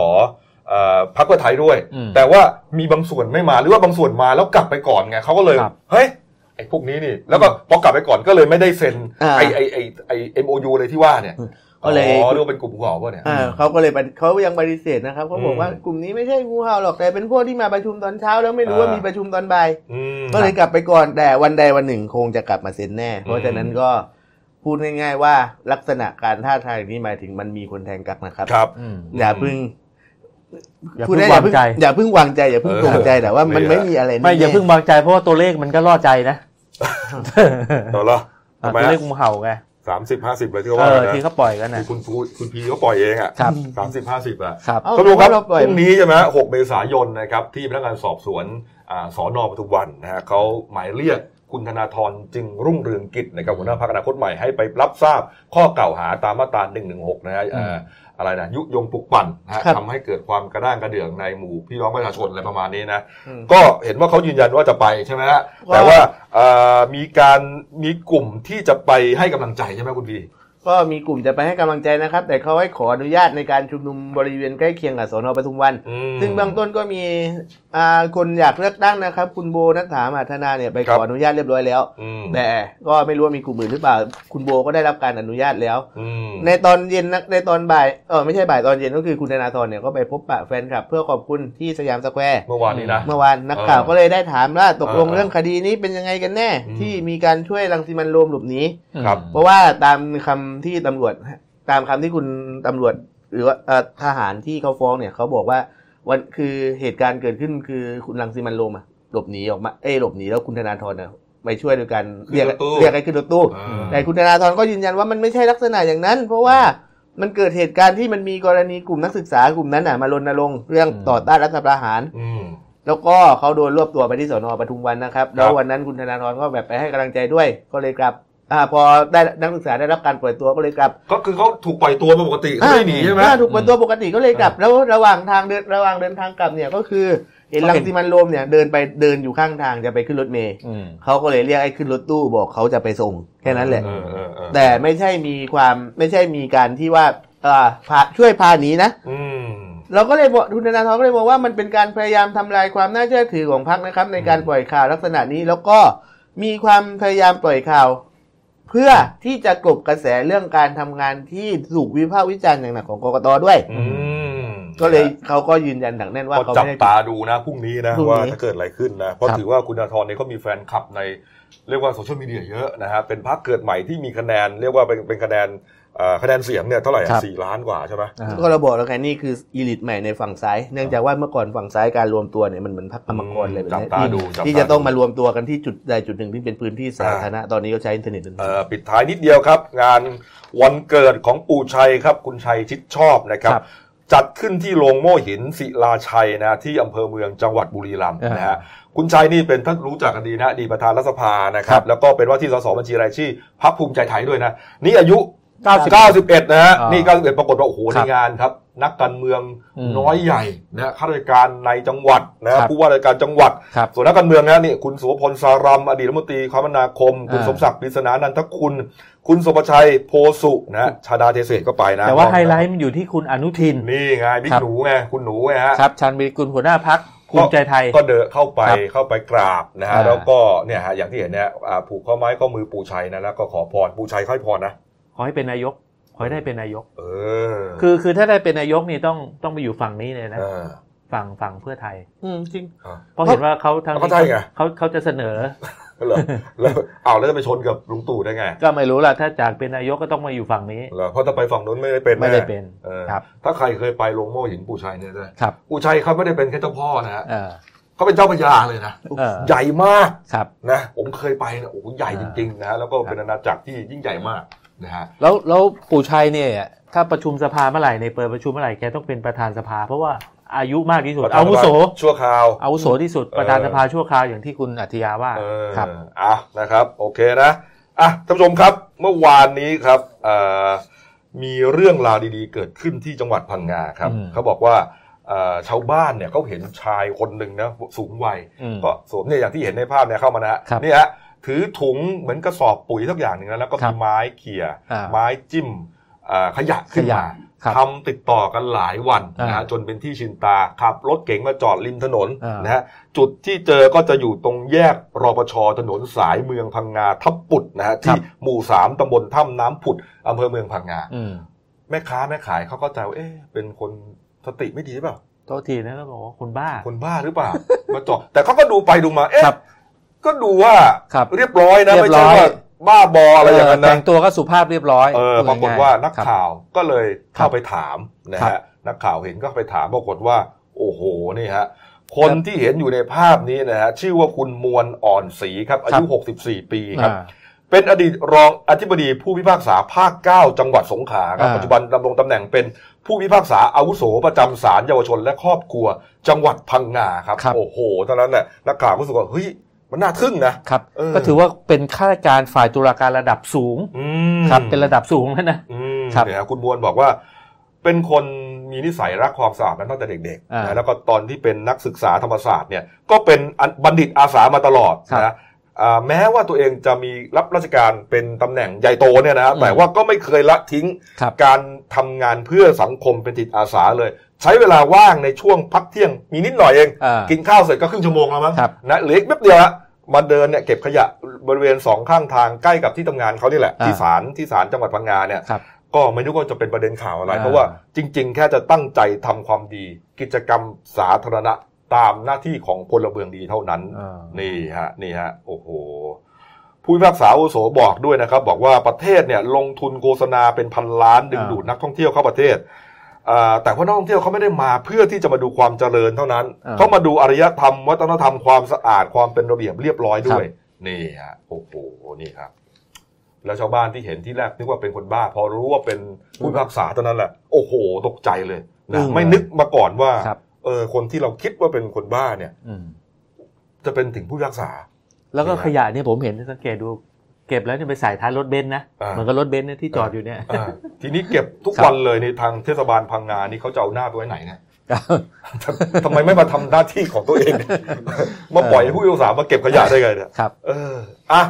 เอ่อพรรคเพื่อไทยด้วยอืมแต่ว่ามีบางส่วนไม่มาหรือว่าบางส่วนมาแล้วกลับไปก่อนไงเขาก็เลยครับเฮ้ยไอ้พวกนี้นี่แล้วก็พอกลับไปก่อนก็เลยไม่ได้เซ็นอ่าไอ้ไอ้ไอ้ไอ้เอ็มโอยูเลยที่ว่าเนี่ย ก็เลยอ๋อเรียกว่าเป็นกลุ่มหัวป่ะเนี่ยอ่าเขาก็เลยปฏิเขายังปฏิเสธนะครับเขาบอกอืมว่ากลุ่มนี้ไม่ใช่งูเห่าหรอกแต่เป็นพวกที่มาประชุมตอนเช้าแล้วไม่รู้ว่าอ่ามีมีประชุมตอนบ่ายอืมก็เลยกลับไปก่อนแต่วันใดวันหนึ่งคงจะกลับมาเซ็นแน่ เพราะฉะนั้นก็พูดง่ายๆว่าลักษณะการท่าทางอย่างนี้หมายถึงมันมีคนแทงกักนะครับครับอืมอย่าเพึ่งอย่าพูดเพิ่งได้วางใจอย่าเพิ่งวางใจอย่าเพิ่งเออตรงใจแต่ว่ามันนี่แหละไม่มีอะไรไม่อย่าเพิ่งวางใจเพราะว่าตัวเลขมันก็ล่อใจนะเดี๋ยวเหรออะทำไมตัวเลฮะขงูเห่าไง สามสิบห้าสิบเลยที่เขาเอว่าอกันนะที่เขาปล่อยกันนะคุณคุณคุณพีเขาปล่อยเองอะครับสามสิบห้าสิบอะครับเอ้าท่านผู้ชมครับเราปล่อยพรุ่งนี้ใช่ไหม6เมษายนนะครับที่พนักงานสอบสวนอ่าสอนอปทุมวันนะฮะเขาหมายเรียกคุณธนาธรจึงรุ่งเรืองกิจนะครับหัวหน้าพรรคอนาคตใหม่ให้ไปรับทราบข้อกล่าวหาตามมาตรา116 นะฮะเอ่ออะไรนะยุยงปลุกปั่นนะฮะครับทำให้เกิดความกระด้างกระเดื่องในหมู่พี่น้องประชาชนอะไรประมาณนี้นะอืมก็เห็นว่าเขายืนยันว่าจะไปใช่ไหมฮะว่าแต่ว่าเอ่อมีการมีกลุ่มที่จะไปให้กำลังใจใช่ไหมคุณพี ก็มีกลุ่มจะไปให้กำลังใจนะครับ แต่เขาให้ขออนุญาตในการชุมนุมบริเวณใกล้เคียงกับสน.ปทุมวันอืมซึ่งเบื้องต้นก็มีอ่าคนอยากเลือกตั้งนะครับ คุณโบว์ณัฏฐามหัทธนาเนี่ยไปขออนุญาตครับเรียบร้อยแล้วอืมแต่ก็ไม่รู้ว่ามีกลุ่มอื่นหรือเปล่า คุณโบว์ก็ได้รับการอนุญาตแล้วอืมในตอนเย็นนะในตอนบ่ายเออไม่ใช่บ่ายตอนเย็นก็คือคุณธนาธรเนี่ยก็ไปพบปะแฟนคลับ เพื่อขอบคุณที่สยามสแควร์เมื่อวานนี้นะเมื่อวานนักข่าวก็เลยได้ถามว่าตกลงเออเรื่องคดีนี้เป็นยังไงกันแน่อืมที่มีการช่วยรังสิมันต์โรมหลบหนีครับเพราะว่าตามคำที่ตำรวจ ตามคำที่คุณตำรวจ หรือว่าเอ่อทหารที่เขาฟ้องเนี่ยเขาบอกว่าวันคือเหตุการณ์เกิดขึ้นคือคุณรังสิมันต์โรมอะหลบหนีออกมาเอ้ยหลบหนีแล้วคุณธนาธรเนี่ยไปช่วยโดยการเรียกขึ้นรถตู้เรียกให้ขึ้นรถตู้อ่าแต่คุณธนาธรก็ยืนยันว่ามันไม่ใช่ลักษณะอย่างนั้น เพราะว่ามันเกิดเหตุการณ์ที่มันมีกรณีกลุ่มนักศึกษากลุ่มนั้นน่ะมารณรงค์เรื่องอืมต่อต้านรัฐประหารอืมแล้วก็เขาโดนรวบตัวไปที่สอนอปทุมวันนะครับ แล้ววันนั้นคุณธนาธรก็แบบไปให้กำลังใจด้วย ก็เลยกลับ อ่าพอได้นักศึกษาได้รับการปล่อยตัวก็เลยกลับ ก็คือเขาถูกปล่อยตัวมาปกติเขาไม่ได้หนีใช่ไหมอ่าถูกปล่อยตัวปกติก็เลยกลับ แล้วระหว่างทางเดินระหว่างเดินทางกลับเนี่ยก็คือเห็นก็ลังเห็นสิมันต์โรมเนี่ยเดินไปเดินอยู่ข้างทางจะไปขึ้นรถเมล์อืมเขาก็เลยเรียกให้ขึ้นรถตู้บอกเขาจะไปส่งแค่นั้นแหละเออเออเออแต่ไม่ใช่มีความไม่ใช่มีการที่ว่าอ่าพาช่วยพาหนีนะอืมเราก็เลยบอกคุณธนาธรก็เลยบอกว่ามันเป็นการพยายามทำลายความน่าเชื่อถือของพรรคนะครับ ในการปล่อยข่าวลักษณะนี้แล้วก็มีความพยายามปล่อยข่าว เพื่อที่จะกลบกระแสเรื่องการทำงานที่ถูกวิพากษ์วิจารณ์อย่างหนักของกกตด้วย อืมก็เลยเขาก็ยืนยันหนักแน่นว่าก็เขาจับไม่ได้ตาดูนะพรุ่งนี้นะพรุ่งนี้ ว่าถ้าเกิดอะไรขึ้นนะเพราะครับถือว่าคุณธนาธรเนี่ยเขามีแฟนคลับในเรียกว่าโซเชียลมีเดียเยอะนะฮะเป็นพรรคเกิดใหม่ที่มีคะแนน เรียกว่าเป็นเป็นคะแนนเอ่อ คะแนนเสียงเนี่ยเท่าไหร่ครับอะสี่ล้านกว่าใช่ไหมอ่าก็เเราบอกแล้วไงนี่คือ elite ใหม่ในฝั่งซ้าย เนื่องจากว่าเมื่อก่อนฝั่งซ้ายการรวมตัวเนี่ยมันเหมือนพรรคกรรมกรเลยแบบจับนี้ตาที่ดูจับที่ตาจะต้องดูมารวมตัวกันที่จุดใดจุดหนึ่งที่เป็นพื้นที่สาธารณะตอนนี้ก็ใช้อินเทอร์เน็ตกันเอ่อปิดท้ายนิดเดียวครับ งานวันเกิดของปู่ชัยครับ คุณชัยชิดชอบนะครับ ครับจัดขึ้นที่โรงโม่หินศิลาชัยนะที่อำเภอเมืองจังหวัดบุรีรัมย์อ่านนะฮะคุณชัยนี่เป็นท่านรู้จักกันดีนะอดีตประธานรัฐสภานะครัครับ บ แล้วก็เป็นว่าที่สสบัญชีรายชื่อพรรคภูมิใจไทยด้วยนะ นี่อายุ 90 91นะฮะอ่านี่นี่91ปรากฏว่าโอ้โหคในรับงานครับ นักการเมืองอืมน้อยใหญ่นะฮะข้าราชการในจังหวัดนะฮะครับ ผู้ว่าราชการจังหวัด ครับ ส่วนนักการเมืองนะนี่คุณสุวพลสารัมอดีตรัฐมนตรีคมนาคม คุณอ่า สมศักดิ์ปริศนานันทคุณ คุณสุประชัยโพสุนะฮะชาดาเทเศษก็ไปนะแต่ว่าไฮไลท์มันอยู่ที่คุณอนุทิน นี่ไงบิ๊กครับ หนูไงคุณหนูไงฮะ ครับชันบิกุลหัวหน้าพักภูมิใจไทย ก็เดินเข้าไปครับเข้าไปกราบนะฮะอ่าแล้วก็เนี่ยฮะอย่างที่เห็นเนี่ยอ่าผูกข้อไม้ข้อมือปู่ชัยนะแล้วก็ขอพรปู่ชัยค่อยพรนะข อให้เป็นนายก ขอให้ได้เป็นนายกเออคือคือถ้าได้เป็นนายกนี่ต้องต้องไปอยู่ฝั่งนี้เลยนะเออฝั่งฝั่งเพื่อไทย อืมจริงเพราะเห็นว่าเขาทางก็ใช่ไงเขาเขาจะเสนอเหรอแล้วเอาแล้วจะไปชนกับลุงตู่ได้ไง ก็ไม่รู้ล่ะถ้าจากเป็นนายกก็ต้องมาอยู่ฝั่งนี้เหรอเพราะถ้าไปฝั่งนู้นไม่ได้เป็นไม่ได้แเป็นเออครับ ถ้าใครเคยไปลงโม่หินปู่ชัยเนี่ยด้วยครับปู่ชัยเขาไม่ได้เป็นแค่เจ้าพ่อนะฮะเออเขาเป็นเจ้าพระยาเลยนะเออใหญ่มากครับนะผมเคยไปนะโอ้โหใหญ่จริงๆนะฮะแล้วก็ครับเป็นอาณาจักรที่ยิ่งใหญ่มาก นะฮะแล้วแล้วปู่ชัยเนี่ยถ้าประชุมสภาเมื่อไหร่ในเปิดประชุมเมื่อไหร่แกต้องเป็นประธานสภา เพราะว่าอายุมากที่สุดประธานอาวุโสสภาชั่วคราวอาวุโสที่สุดเออประธานสภาชั่วคราวอย่างที่คุณอัธยาว่าเออครับอะนะครับ โอเคนะอะท่านผู้ชมครับเมื่อวานนี้ครับเอ่อมีเรื่องราวดีๆ เกิดขึ้นที่จังหวัดพังงาครับอืมเขาบอกว่าเอ่อชาวบ้านเนี่ยเขาเห็นชายคนหนึ่งนะสูงวัยอืมก็สวมเนี่ยอย่างที่เห็นในภาพเนี่ยเข้ามานะฮะครับนี่ฮะ ถือถุงเหมือนกระสอบปุ๋ยสักอย่างหนึ่งนะแล้วก็ครัมีบไม้เขี่ยอ่าไม้จิ้มอ่าขยะขึ้นขยะมาครับทำติดต่อกันหลายวันนะฮะอ่าจนเป็นที่ชินตาขับรถเก๋งมาจอดริมถนนอ่านนะฮะจุดที่เจอก็จะอยู่ตรงแยกรปชถนนสายเมืองพังงาทับปุดนะฮะที่หมู่สามตำบลถ้ำน้ำผุดอำเภอเมืองพังงาอืมแม่ค้าแม่ขายเขาก็ใจว่าเอ๊ะเป็นคนสติไม่ดีหรือเปล่าโทษทีนะก็บอกว่าคนบ้า คนบ้าหรือเปล่า มาจอดแต่เขาก็ดูไปดูมาเอ๊ะครับ ก็ดูว่าครับเรียบร้อยนะ เรีไม่ยบร้ใช่อย ว่าบ้าบออะไรอย่างนั้นแต่นะงตัวก็สุภาพเรียบร้อยเออพูดปรากฏง่ยๆว่านักครับข่าวก็เลยเข้าไปถามนะครัฮะบนักข่าวเห็นก็ไปถามปรากฏว่า โอ้โหนี่ฮะคนที่เห็นอยู่ในภาพนี้นะฮะชื่อว่าคุณมวลอ่อนศรีครับอายุ 64 ปีครับ อ่า เป็นอดีตรองอธิบดีผู้พิพากษาภาค 9 จังหวัดสงขลาครับอ่า ปัจจุบันดำรงตำแหน่งเป็นผู้พิพากษาอาวุโสประจำศาลเยาวชนและครอบครัว จังหวัดพังงาครับ ครับ โอ้โหตอนนั้นน่ะนักข่าวก็รู้สึกว่าเฮ้ย มันน่าทึ่งนะครับเออก็ถือว่าเป็นข้าราชการฝ่ายตุลาการระดับสูงอืมครับเป็นระดับสูงแล้วนะอืมครับเนี่ยคุณบวนบอกว่าเป็นคนมีนิสัยรักความสะอาดมาตั้งแต่เด็กๆอ่านะแล้วก็ตอนที่เป็นนักศึกษาธรรมศาสตร์เนี่ยก็เป็นอันบัณฑิตอาสามาตลอดครับนะอ่า แม้ว่าตัวเองจะมีรับราชการเป็นตำแหน่งใหญ่โตเนี่ยนะอืมแต่ว่าก็ไม่เคยละทิ้งครับการทำงานเพื่อสังคมเป็นจิตอาสาเลย ใช้เวลาว่างในช่วงพักเที่ยงมีนิดหน่อยเองอ่ากินข้าวเสร็จก็ครึ่งชั่วโมงแล้วมั้งครับนะเหลืออีกแป๊บเดียวฮะมาเดินเนี่ยเก็บขยะบริเวณสองข้างทางใกล้กับที่ทำงานเขานี่แหละอ่าที่ศาลที่ศาลจังหวัดพังงาเนี่ยครับก็ไม่รู้ว่าจะเป็นประเด็นข่าวอะไรอ่าเพราะว่าจริง ๆ แค่จะตั้งใจทำความดี กิจกรรมสาธารณะ ตามหน้าที่ของพลเมืองดีเท่านั้นอ่านี่ฮะนี่ฮะโอ้โหผู้พิพากษาอาวุโสบอกด้วยนะครับ บอกว่าประเทศเนี่ยลงทุนโฆษณาเป็นพันล้านดึงอ่าดูดนักท่องเที่ยวเข้าประเทศอ่าแต่ว่านักท่องเที่ยวเขาไม่ได้มาเพื่อที่จะมาดูความเจริญเท่านั้นอ่าเขามาดูอารยธรรม วัฒนธรรมความสะอาดความเป็นระเบียบเรียบร้อยด้วย นี่ฮะโอ้โหนี่ครับ แล้วชาวบ้านที่เห็นที่แรกนึกว่าเป็นคนบ้า พอรู้ว่าเป็นผู้พิพากษาเท่านั้นแหละโอ้โหตกใจเลยอึ้นะงไม่นึกมาก่อนว่าครับเออคนที่เราคิดว่าเป็นคนบ้าเนี่ยอืมจะเป็นถึงผู้พิพากษา แล้วก็นี่ฮะขยะเนี่ยผมเห็นสังเกตดูเก็บแล้วเนี่ยไปใส่ท้ายรถเบนซ์นะอ่าเหมือนกับรถเบนซ์เนี่ยที่จอดอยู่เนี่ยอ่าทีนี้เก็บทุกครับวันเลยในทางเทศบาลพังงานี่เขาจะเอาหน้าไปไว้ไหนเนี่ยทำไมไม่มาทำหน้าที่ของตัวเองเนี่ยมาปล่อยให้ผู้พิพากษามาเก็บขยะได้ไงเนี่ยครับ เอออะ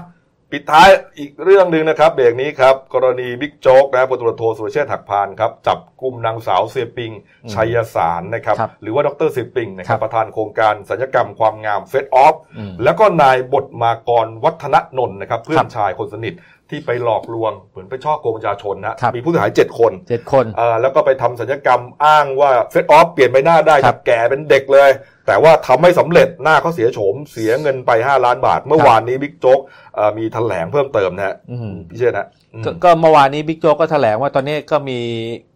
ปิดท้ายอีกเรื่องหนึ่งนะครับเบรกนี้ครับ กรณีบิ๊กโจ๊กนะพลตำรวจโทสุรเชษฐ์หักพานครับ จับกลุ่มนางสาวเสียปิงอืมชัยสารนะครับครับ หรือว่าดรเซปิงนะคครับประธานโครงการศัลยกรรมความงาม Face Off อืมแล้วก็นายบทมากรวัฒนนนท์นะครับ เพื่อนชายครับคนสนิท ที่ไปหลอกลวงเหมือนไปฉ้อโกงประชาชนนะครับมีผู้เสียหายเจ็ดคนเจ็ดคนเอ่อแล้วก็ไปทำศัลยกรรมอ้างว่า Face Off เปลี่ยนใบหน้าได้ครัจาบกแก่เป็นเด็กเลย แต่ว่าทำไม่สำเร็จหน้าเขาเสียโฉมเสียเงินไป 5 ล้านบาท เมื่อครับวานนี้บิ๊กโจ๊กเอ่อมีแถลงเพิ่มเติมนะฮะอืมพี่เชษฐ์นะอืมก็ก็เมื่อวานนี้บิ๊กโจ๊กก็แถลงว่าตอนนี้ก็มี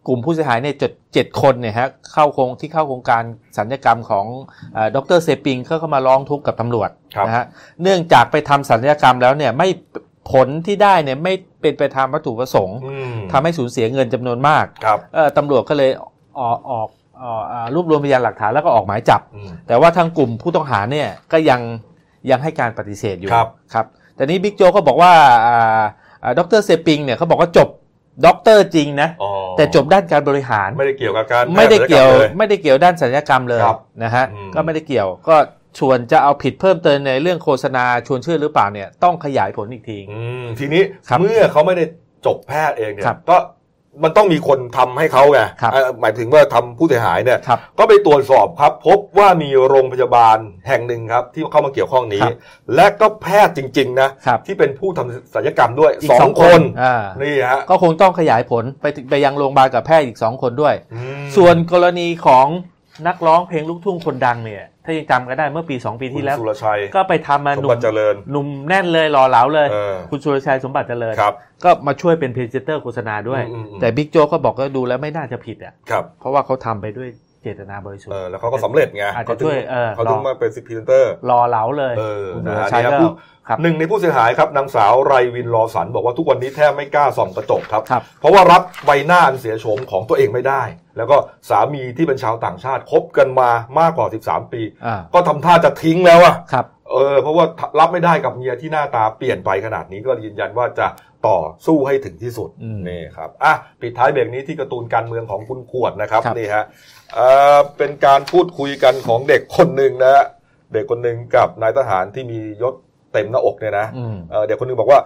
กลุ่มผู้เสียหายเนี่ยเจ็ดเจ็ดคนเนี่ยฮะเข้าโครงที่เข้าโครงการสัญญกรรมของดรเซปิงเขาก็มาร้องทุกข์กับตำรวจครับนะฮะเนื่องจากไปทำสัญญกรรมแล้วเนี่ยไม่ ผลที่ได้เนี่ยไม่เป็นไปตามวัตถุประสงค์อืมทำให้สูญเสียเงินจำนวนมากครับเอ่อตำรวจก็เลยออกออกเอ่ออ่ารวบรวมพยานหลักฐานแล้วก็ออกหมายจับอืมแต่ว่าทางกลุ่มผู้ต้องหาเนี่ยก็ยังยังให้การปฏิเสธอยู่ครับครับแต่นี้บิ๊กโจ๊กก็บอกว่าอ่าอ่าดรเซปิงเนี่ยเขาบอกว่าจบด็อกเตอร์จริงนะอ๋อแต่จบด้านการบริหาร ไม่ได้เกี่ยวกับการไม่ได้เกี่ยวแพทย์ศัลยไม่ได้เกี่ยวด้านศัลยกรรมเลยครับนะฮะอืมก็ไม่ได้เกี่ยวก็ ชวนจะเอาผิดเพิ่มเติมในเรื่องโฆษณาชวนเชื่อหรือเปล่าเนี่ยต้องขยายผลอีกทีอืมทีนี้ครับเมื่อเขาไม่ได้จบแพทย์เองเนี่ยครับก็มันต้องมีคนทำให้เขาไงครับเอ่อหมายถึงว่าทำผู้เสียหายเนี่ยครับก็ไปตรวจสอบครับ พบว่ามีโรงพยาบาลแห่งหนึ่งครับ ที่เข้ามาเกี่ยวข้องนี้ครับและก็แพทย์จริง ๆ นะครับที่เป็นผู้ทำศัลยกรรมด้วยอีกสอสองงคคนนอ่านี่ฮะก็คงต้องขยายผลไปถึงไปยังโรงพยาบาลกับแพทย์อีกสองคนด้วยอืมส่วนกรณีของ นักร้องเพลงลูกทุ่งคนดังเนี่ย ถ้ายังจำกันได้เมื่อปี2ปีที่แล้วคุณสุรชัย ก็ไปทำมาสหมนุ่บัมติเจริญหนุ่มแน่นเลยหล่อเหลาเลยเออคุณสุรชัยสมบัติเจริญครับก็มาช่วยเป็นพรีเซนเตอร์โฆษณาด้วยอืมอืมอืมแต่บิ๊กโจ๊กก็บอกก็ดูแล้วไม่น่าจะผิดอะครับเพราะว่าเขาทำไปด้วยเจตนาบริสุทธิ์เออแล้วเขาก็สำเร็จไงอาจจะเขาถึงช่วยเออเขาถึงรอมาเป็นพรีเซนเตอร์รอเหลาเลยเออคุณนะสุรฮะชัยเนี่ยก็ผู้ครับหนึ่งในผู้เสียหายครับนางสาวไรวินรอสันบอกว่าทุกวันนี้แทบไม่กล้าส่องกระจกครับครับ เพราะว่ารับใบหน้าอันเสียโฉมของตัวเองไม่ได้ แล้วก็สามีที่เป็นชาวต่างชาติคบกันมามากกว่า 13 ปี อ่าก็ทำท่าจะทิ้งแล้วอะครับ เออ เพราะว่ารับไม่ได้กับเมียที่หน้าตาเปลี่ยนไปขนาดนี้ก็ยืนยันว่าจะต่อสู้ให้ถึงที่สุดอืมนี่ครับอะปิดท้ายเบรกนี้ที่การ์ตูนการเมืองของคุณขวดนะครับครับ นี่ฮะเอ่อเป็นการพูดคุยกันของเด็กคนหนึ่งนะฮะเด็กคนหนึ่งกับนายทหารที่มียศเต็มหน้าอกเนี่ยนะ อืม เอ่อเด็กคนหนึ่งบอกว่า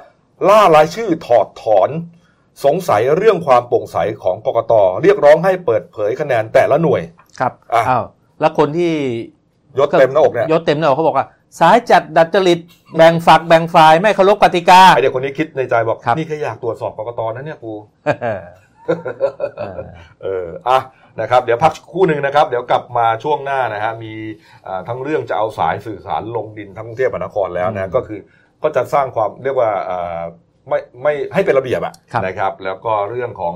ล่ารายชื่อถอดถอน สงสัยเรื่องความโปร่งใสของกกตเรียกร้องให้เปิดเผยคะแนนแต่ละหน่วยครับอะอ้าวแล้วคนที่ยศเต็มหน้าอกเนี่ยยศเต็มหน้าอกเขาบอกว่าสายจัดดัดจริตแบ่งฝักแบ่งฝ่ายไม่เคารพกติกาไอเด็กคนนี้คิดในใจบอกครับนี่แค่อยากตรวจสอบกกตนะเนี่ยกูเออเออเอออะนะครับเดี๋ยวพักครู่หนึ่งนะครับ เดี๋ยวกลับมาช่วงหน้านะฮะมีอ่าทั้งเรื่องจะเอาสายสื่อสารลงดินทั้งกรุงเทพมหานครแล้วนะก็คือก็จะสร้างความเรียกว่าอ่า ไม่ไม่ให้เป็นระเบียบอะครับนะครับ แล้วก็เรื่องของ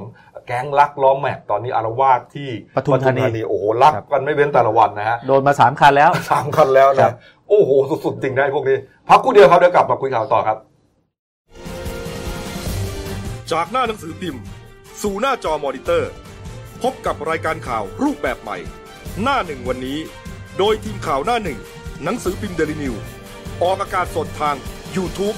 แก๊งลักล้อมแม็กตอนนี้อารวาสที่ปทุมธานีโอ้โหลักกันไม่เว้นแต่ละวันนะฮะโดนมาสามคันแล้วสามคันแล้วครันะบโอ้โหสุดๆจริงได้พวกนี้ พักครู่เดียวครับเดี๋ยวกลับมาคุยข่าวต่อครับ จากหน้าหนังสือพิมพ์ สู่หน้าจอมอนิเตอร์ พบกับรายการข่าวรูปแบบใหม่ หน้าหนึ่งวันนี้ โดยทีมข่าวหน้าหนึ่งหนังสือพิมพ์เดลิวิวออกอากาศสดทาง YouTube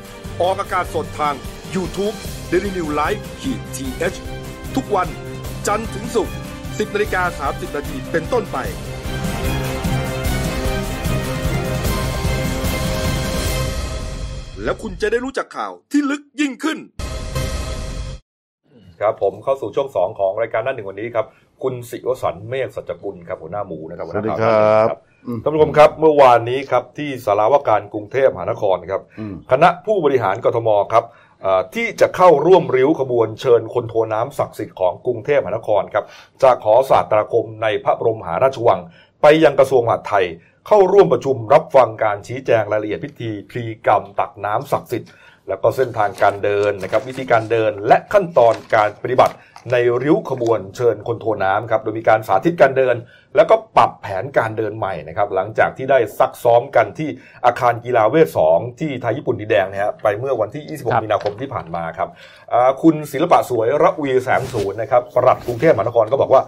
ออกอากาศสดทาง YouTube d e l i n e w l i v e ขีดทีทุกวันจันทร์ถึงศุกร์ 10นาฬิกา30นาทีเป็นต้นไป แล้วคุณจะได้รู้จักข่าวที่ลึกยิ่งขึ้น ครับผมเข้าสู่ช่วงสองของรายการหน้าหนึ่งวันนี้ครับ คุณสิวสันต์เมฆสัจจกุลครับหัวหน้าหมูนะครับหัวหน้าข่าวหน้าหนึ่งครับอืม ท่านผู้ชมครับเมื่อวานนี้ครับที่สารวการกรุงเทพมหานครครับอืมคณะผู้บริหารกทมครับเอ่อที่จะเข้าร่วมริ้วขบวนเชิญคนโทน้ำศักดิ์สิทธิ์ของกรุงเทพมหานครครับจากหอศาสตราคมในพระบรมมหาราชวัง ไปยังกระทรวงมหาดไทย เข้าร่วมประชุมรับฟังการชี้แจงรายละเอียดพิธีพลีกรรมตักน้ำศักดิ์สิทธิ์ แล้วก็เส้นทางการเดินนะครับวิธีการเดินและขั้นตอนการปฏิบัติในริ้วขบวนเชิญคนโทน้ำครับโดยมีการสาธิตการเดิน แล้วก็ปรับแผนการเดินใหม่นะครับหลังจากที่ได้ซักซ้อมกันที่อาคารกีฬาเวท2ที่ไทยญี่ปุ่นดินแดงนะฮะไปเมื่อวันที่ครับ26 มีนาคมที่ผ่านมาครับอ่าคุณศิลปะสวยระวีแสงศูนย์นะครับปลัดกรุงเทพมหานครก็บอกว่า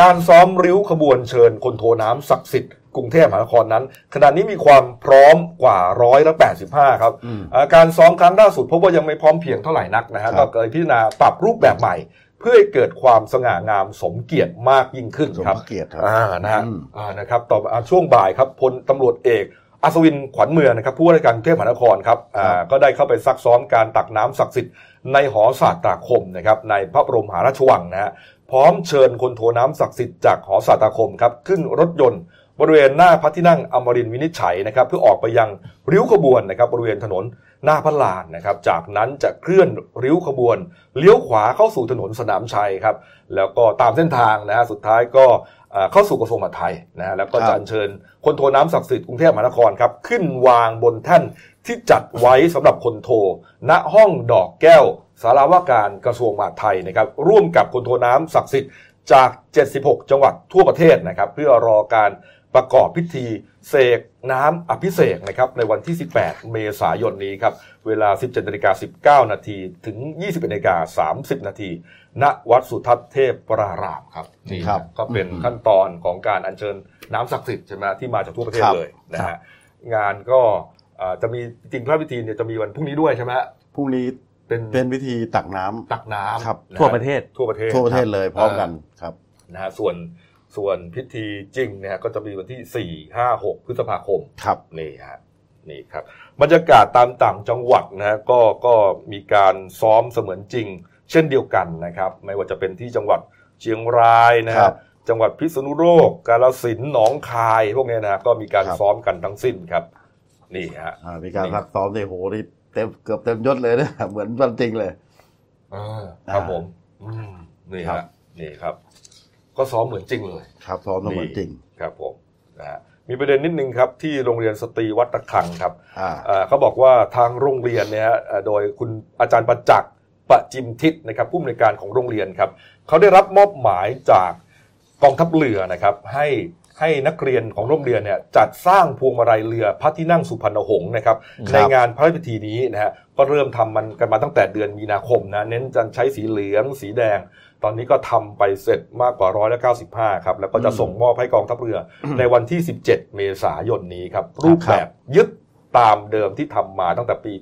การซ้อมริ้วขบวนเชิญคนโทน้ำศักดิ์สิทธิ์ กรุงเทพมหานครนั้น ขณะนี้มีความพร้อมกว่าร้อยละ85ครับอืมอ่าการซ้อมครั้งล่าสุดพบว่ายังไม่พร้อมเพรียงเท่าไหร่นักนะฮะครัก็บเกิดพิจารณาปรับรูปแบบใหม่เพื่อให้เกิดความสง่างามสมเกียรติมากยิ่งขึ้นสมครับพระเกียรติครับอ่านะฮะอืมอ่านะครับต่อมาอ่าช่วงบ่ายครับพลตำรวจเอกอัศวินขวัญเมืองนะครับผู้ว่าราชการกรุงเทพมหานครครับอ่าก็ได้เข้าไปซักซ้อมการตักน้ำศักดิ์สิทธิ์ในหอศาสตราคมนะครับในพระบรมมหาราชวังนะฮะพร้อมเชิญคนโทน้ำศักดิ์สิทธิ์จากหอศาสตราคมครับขึ้นรถยนต์ บริเวณหน้าพระที่นั่งอมรินทร์วินิจฉัยนะครับเพื่อออกไปยังริ้วขบวนนะครับบริเวณถนนหน้าพระลานนะครับจากนั้นจะเคลื่อนริ้วขบวนเลี้ยวขวาเข้าสู่ถนนสนามชัยครับแล้วก็ตามเส้นทางนะฮะสุดท้ายก็เอ่อเข้าสู่กระทรวงมหาดไทยนะฮะแล้วก็ครัจะบอัญเชิญคนโทน้ำศักดิ์สิทธิ์กรุงเทพมหานครครับขึ้นวางบนแท่นที่จัดไว้สำหรับคนโท ณห้องดอกแก้วสารวาการกระทรวงมหาดไทยนะครับร่วมกับคนโทน้ำศักดิ์สิทธิ์จาก 76 จังหวัดทั่วประเทศนะครับเพื่อรอการ ประกอบพิธีเสกน้ำอภิเษกนะครับในวันที่ 18 เมษายนนี้ครับ เวลา 17นาฬิกา19 นาทีถึง 21นาฬิกา30 นาทีณวัดสุทัศน์เทพวรารามครับนี่ครับก็เป็นอืมขั้นตอนของการอัญเชิญน้ำศักดิ์สิทธิ์ใช่ไหมที่มาจากทั่วประเทศครับเลยนะฮะงานก็เอ่อจะมีจริงๆพระพิธีเนี่ยจะมีวันพรุ่งนี้ด้วยใช่ไหมฮะพรุ่งนี้เป็นเป็นพิธีตักน้ำตักน้ำครับนฮทั่วประเทศทั่วประเทศทั่วประเทศเลยพร้อมกันครับนะฮะส่วน ส่วนพิธีจริงเนี่ยก็จะมีวันที่ 4 5 6 พฤษภาคมครับนี่ฮะนี่ครับบรรยากาศตามต่างจังหวัดนะฮะก็ก็มีการซ้อมเสมือนจริง เช่นเดียวกันนะครับ ไม่ว่าจะเป็นที่จังหวัดเชียงรายนะครัฮะบ จังหวัดพิษณุโลก กาฬสินธุ์หนองคาย พวกเนี้ยนะก็มีการครับ ซ้อมกันทั้งสิ้นครับ นี่ฮะ อ่ามีการซักซ้อมในโหนี่เต็มเกือบเต็มยศเลยนะ เหมือนวันจริงเลย อ่าครับอ่าผมอืมนี่ครัฮะบ นี่ครับ ก็ซ้อมเหมือนจริงเลย ครับซ้อมเหมือนจริงครับผมนะฮะมีประเด็นนิดนึงครับที่โรงเรียนสตรีวัดตะคังครับอ่าเอ่อเขาบอกว่าทางโรงเรียนเนี่ยฮะเอ่อโดยคุณอาจารย์ประจักษ์ประจิมทิศนะครับผู้อำนวยการของโรงเรียนครับเขาได้รับมอบหมายจากกองทัพเรือนะครับ ให้ให้นักเรียนของโรงเรียนเนี่ยจัดสร้างพวงมาลัยเรือพระที่นั่งสุพรรณหงษ์นะครับครับในงานพระราชพิธีนี้นะฮะก็เริ่มทำมันกันมาตั้งแต่เดือนมีนาคมนะเน้นจะใช้สีเหลือง สีแดง ตอนนี้ก็ทำไปเสร็จมากกว่าร้อยละ95ครับ แล้วก็จะส่งมอบให้กองทัพเรืออในวันที่ 17 เมษายนนี้ครับ รูปแบบยึดตามเดิมที่ทำมาตั้งแต่ปี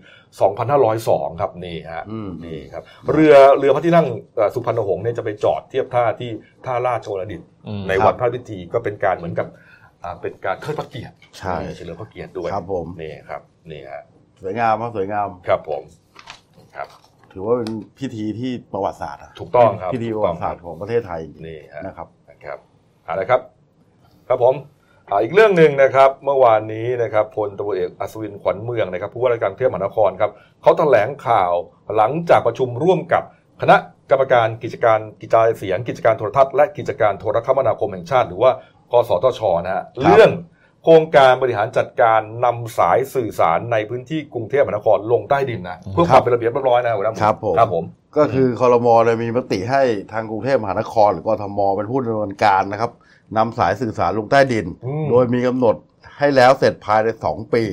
2502 ครับนี่ฮะอืมนี่ครับ เรือเรือพระที่นั่งเอ่อสุพรรณหงษ์เนี่ยจะไปจอดเทียบท่าที่ท่าราชโชลดิตอืมในวันพระพิธีก็เป็นการเหมือนกับอ่าเป็นการเทิดพระเกียรติใช่เฉลิมพระเกียรติด้วยครับผมนี่ครับนี่ฮะสวยงามครับสวยงามครับผมครับ ถือว่าเป็นพิธีที่ประวัติศาสตร์อะถูกต้องครับพิธีประวัติศาสตร์ของประเทศไทยนี่ฮะ นะครับนะครับเอาละครับ ครับผมอ่าอีกเรื่องหนึ่งนะครับ เมื่อวานนี้นะครับพลตำรวจเอกอัศวินขวัญเมืองนะครับผู้ว่าราชการกรุงเทพมหานครครับเขาแถลงข่าวหลังจากประชุมร่วมกับคณะกรรมการกิจการกิจการเสียง กิจการโทรทัศน์และกิจการโทรคมนาคมแห่งชาติ หรือว่ากสทชนะฮะเรื่อง โครงการบริหารจัดการนำสายสื่อสารในพื้นที่กรุงเทพมหานครลงใต้ดินนะเพื่อความเป็นระเบียบเรียบร้อยนะหัวหน้าหมูครับผมครับผม ก็คือคอรมอเลยมีมติให้ทางกรุงเทพมหานคร หรือกทมเป็นผู้ดำเนินการนะครับนำสายสื่อสารลงใต้ดินอืมโดยมีกำหนดให้แล้วเสร็จภายในสองปี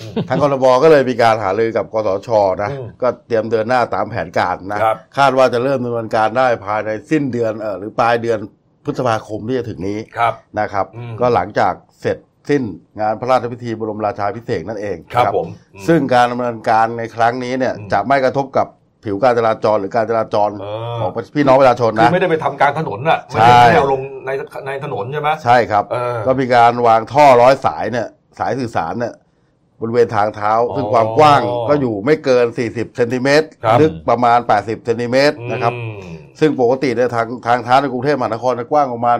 อืมทางคอรมอก็เลยมีการหารือกับกสชนะอืมก็เตรียมเดินหน้าตามแผนการนะครับคาดว่าจะเริ่มดำเนินการได้ภายในสิ้นเดือนเออหรือปลายเดือนพฤษภาคมที่จะถึงนี้ครับนะครับอืมก็หลังจากเสร็จ สิ้นงานพระราชพิธีบรมราชาภิเษกนั่นเองครับนะผมอืมซึ่งการดำเนินการในครั้งนี้เนี่ยอืมจะไม่กระทบกับผิวการจราจรหรือการจราจรเออของพี่น้องประชาชนคือนะไม่ได้ไปทำกลารถนนน่ะไม่ใช่ได้ไม่ได้เอาลงในในถนนใช่ไหมใช่ครับเออก็มีการวางท่อร้อยสายเนี่ยสายสื่อสารเนี่ยบริเวณทางเท้าอ๋อซึ่งความกว้างก็อยู่ไม่เกิน 40เซนติเมตรครับลึกประมาณ 80เซนติเมตรนะครับอืมซึ่งปกติเนี่ยทางทางเท้าในกรุงเทพมหานครจะกว้างประมาณ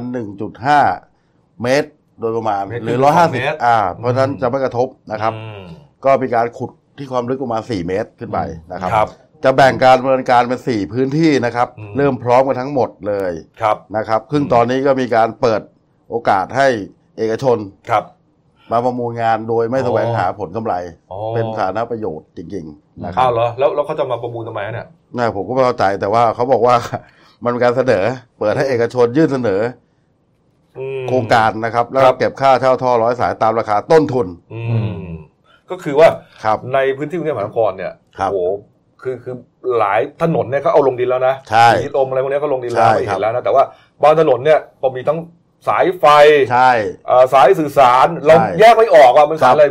1.5 เมตร โดยประมาณเมตรหรือครึ่งสองเมตร150อ่า เพราะฉะนั้นจะไม่กระทบนะครับอืมก็มีการขุดที่ความลึกประมาณ 4 เมตรขึ้นไปนะครับครับจะแบ่งการดำเนินการเป็น 4 พื้นที่นะครับอืมเริ่มพร้อมกันทั้งหมดเลยครับนะครับซึ่งตอนนี้ก็มีการเปิดโอกาสให้เอกชนครับมาประมูลงานโดยไม่อ๋อแสวงหาผลกำไรอ๋อเป็นสาธารณประโยชน์จริงๆนะครัอ้าบวเหรอแล้วแล้วเขาจะมาประมูลทำไมเนี่ยน่าผมก็ไม่เข้าใจแต่ว่าเขาบอกว่ามันเป็นการเสนอ เปิดให้เอกชนยื่นเสนออืม โครงการนะครับ แล้วครัก็บเก็บค่าเช่าท่อร้อยสายตามราคาต้นทุน อืมก็คือว่าครับในพื้นที่กรุงเทพมหานครเนี่ยครับโอ้โหคือคือหลายถนนเนี่ยเขาเอาลงดินแล้วนะใช่สีลมอะไรพวกเนี้ยเขาลงดินแล้วใช่ไม่ครัเห็บนแล้วนะแต่ว่าบางถนนเนี่ยก็มีทั้งสายไฟใช่เอ่อสายสื่อสารเราใช่แยกไม่ออกว่ามันสายอะไร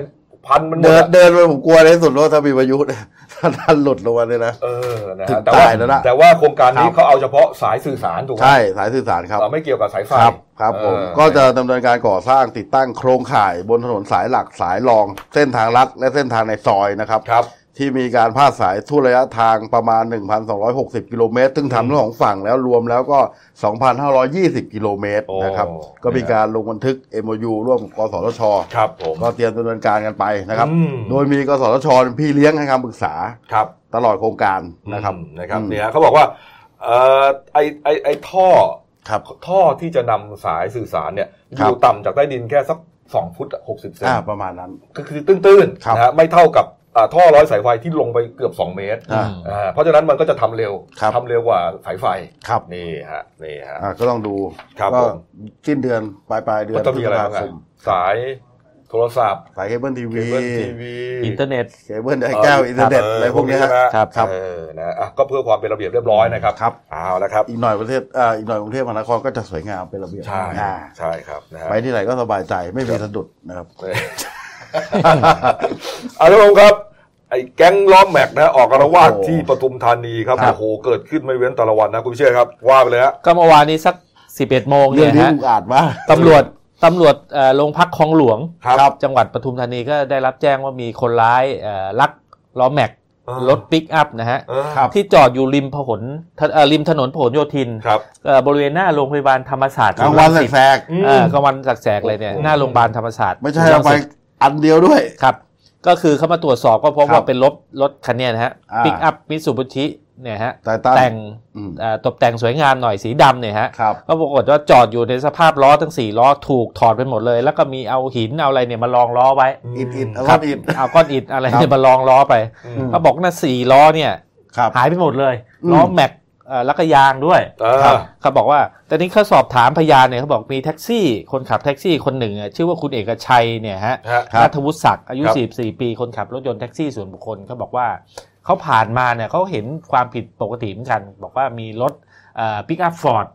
พันมันหมดเดินอะเดินไปผมกลัวในที่สุดว่าถ้ามีพายุเนี่ย ถ้าท่านหลุดลงมาเลยนะเออนะถึฮะงแต่ว่าตายแล้วนะแต่ว่าโครงการนี้ครับเขาเอาเฉพาะสายสื่อสารถูกไหมใช่สายสื่อสารครับ เราไม่เกี่ยวกับสายไฟครับครับผมเออก็จะดำเนินการก่อสร้างติดตั้งโครงข่ายบนถนนสายหลักสายรอง เส้นทางลัดและเส้นทางในซอยนะครับ ครับ ที่มีการพาดสายทั่วระยะทางประมาณ 1,260 กิโลเมตรซึ่งทำทั้งสองฝั่งแล้วรวมแล้วก็ 2,520 กิโลเมตรโอ้นะครับ ก็มีการลงบันทึก MOU ร่วมกับกสทชครับผมก็เตรียมดำเนินการกันไปนะครับอืมโดยมีกสทชเป็นพี่เลี้ยงให้คำปรึกษาครับตลอดโครงการนะครับอืมนะครับอืมเนี่ยเขาบอกว่าเอ่อไอไอไอท่อครับท่อที่จะนำสายสื่อสารเนี่ยอครับยู่ต่ำจากใต้ดินแค่สักสองฟุตหกสิบเซนอ่าประมาณนั้น ก็คือตื้นครับๆนะฮะไม่เท่ากับอ่า ท่อร้อยสายไฟที่ลงไปเกือบ 2 เมตรอ่าอ่า เพราะฉะนั้นมันก็จะทำเร็วครับ ทำเร็วกว่าสายไฟ ครับนี่ฮะนี่ฮะ อ่าก็ต้องดูครับก็ผม สิ้นเดือนปลายปลายๆเดือนก็ต้องมีอะไรบ้างพฤษภอะสายโทรศัพท์สายเคเบิลทีวีเคเบิลทีวีอินเทอร์เน็ต เคเบิลไอ้แก้วอินเทอร์เน็ตอะไรพวกเนี้ยใช่ไหมครับครับ เออนะอะก็เพื่อความเป็นระเบียบเรียบร้อยนะครับครับ เอาละครับ อีกหน่อยประเทศอ่าอีกหน่อยกรุงเทพมหานครก็จะสวยงามเป็นระเบียบใช่อ่าใช่ครับนะฮะ ไปที่ไหนก็สบายใจไม่มีสะดุดนะครับ เอาละครับ ไอ้แก๊งล้อแม็กนะ ออกอาละวาดโอ้โหที่ปทุมธานีครับครับ โอ้โหเกิดขึ้นไม่เว้นแต่ละวันนะ คุณพิเชษครับ ว่าไปเลยฮะ ก็เมื่อวานนี้สัก 11 โมงเนี่ยเรื่องนี้ฮะอุกอาจมาก ตำรวจตำรวจเอ่อโรงพักคลองหลวง ครับ จังหวัดปทุมธานีก็ได้รับแจ้งว่ามีคนร้ายเอ่อลักล้อแม็กเออรถปิกอัพนะฮะ เออครับ ที่จอดอยู่ริมพหลเอ่อริมถนนพหลโยธินครับ เอ่อบริเวณหน้าโรงพยาบาลธรรมศาสตร์กลางวันแสกศูย์รังสิตอืมเออกลางวันแสกๆเลยเนี่ยโอ้โหหน้าโรงพยาบาลธรรมศาสตร์ๆไม่ใช่ศูนย์รัเอาไป อันเดียวด้วย ครับ ก็คือเขามาตรวจสอบก็พบครัว่าเป็นรถรถคันเนี้ยนะฮะอ่าปิกอัพมิตซูบิชิเนี่ยฮะแต่ตั้งแต่งอืมเอ่อตกแต่งสวยงามหน่อยสีดำเนี่ยฮะครับก็ปรากฏว่าจอดอยู่ในสภาพล้อทั้งสี่ล้อถูกถอดไปหมดเลย แล้วก็มีเอาหินเอาอะไรเนี่ยมารองล้อไว้อิดอิดเอาครัก้อนอิดเอาก้อนอิฐอะไรครับเนี่ยมารองล้อไปอือืมมเขาบอกนะสี่ล้อเนี่ยครับหายไปหมดเลยอืมล้อแม็กเอ่อ แล้วก็ยางด้วยเออครับเขาบอกว่าตอนนี้เขาสอบถามพยานเนี่ยเขาบอกมีแท็กซี่ คนขับแท็กซี่คนหนึ่งอะชื่อว่าคุณเอกชัยเนี่ยฮะฮะครับนัทวุฒิศักดิ์อายุครับ44 ปีคนขับรถยนต์แท็กซี่ส่วนบุคคลเขาบอกว่าเขาผ่านมาเนี่ยเขาเห็นความผิดปกติเหมือนกัน บอกว่ามีรถปิกอัพฟอร์ดเออ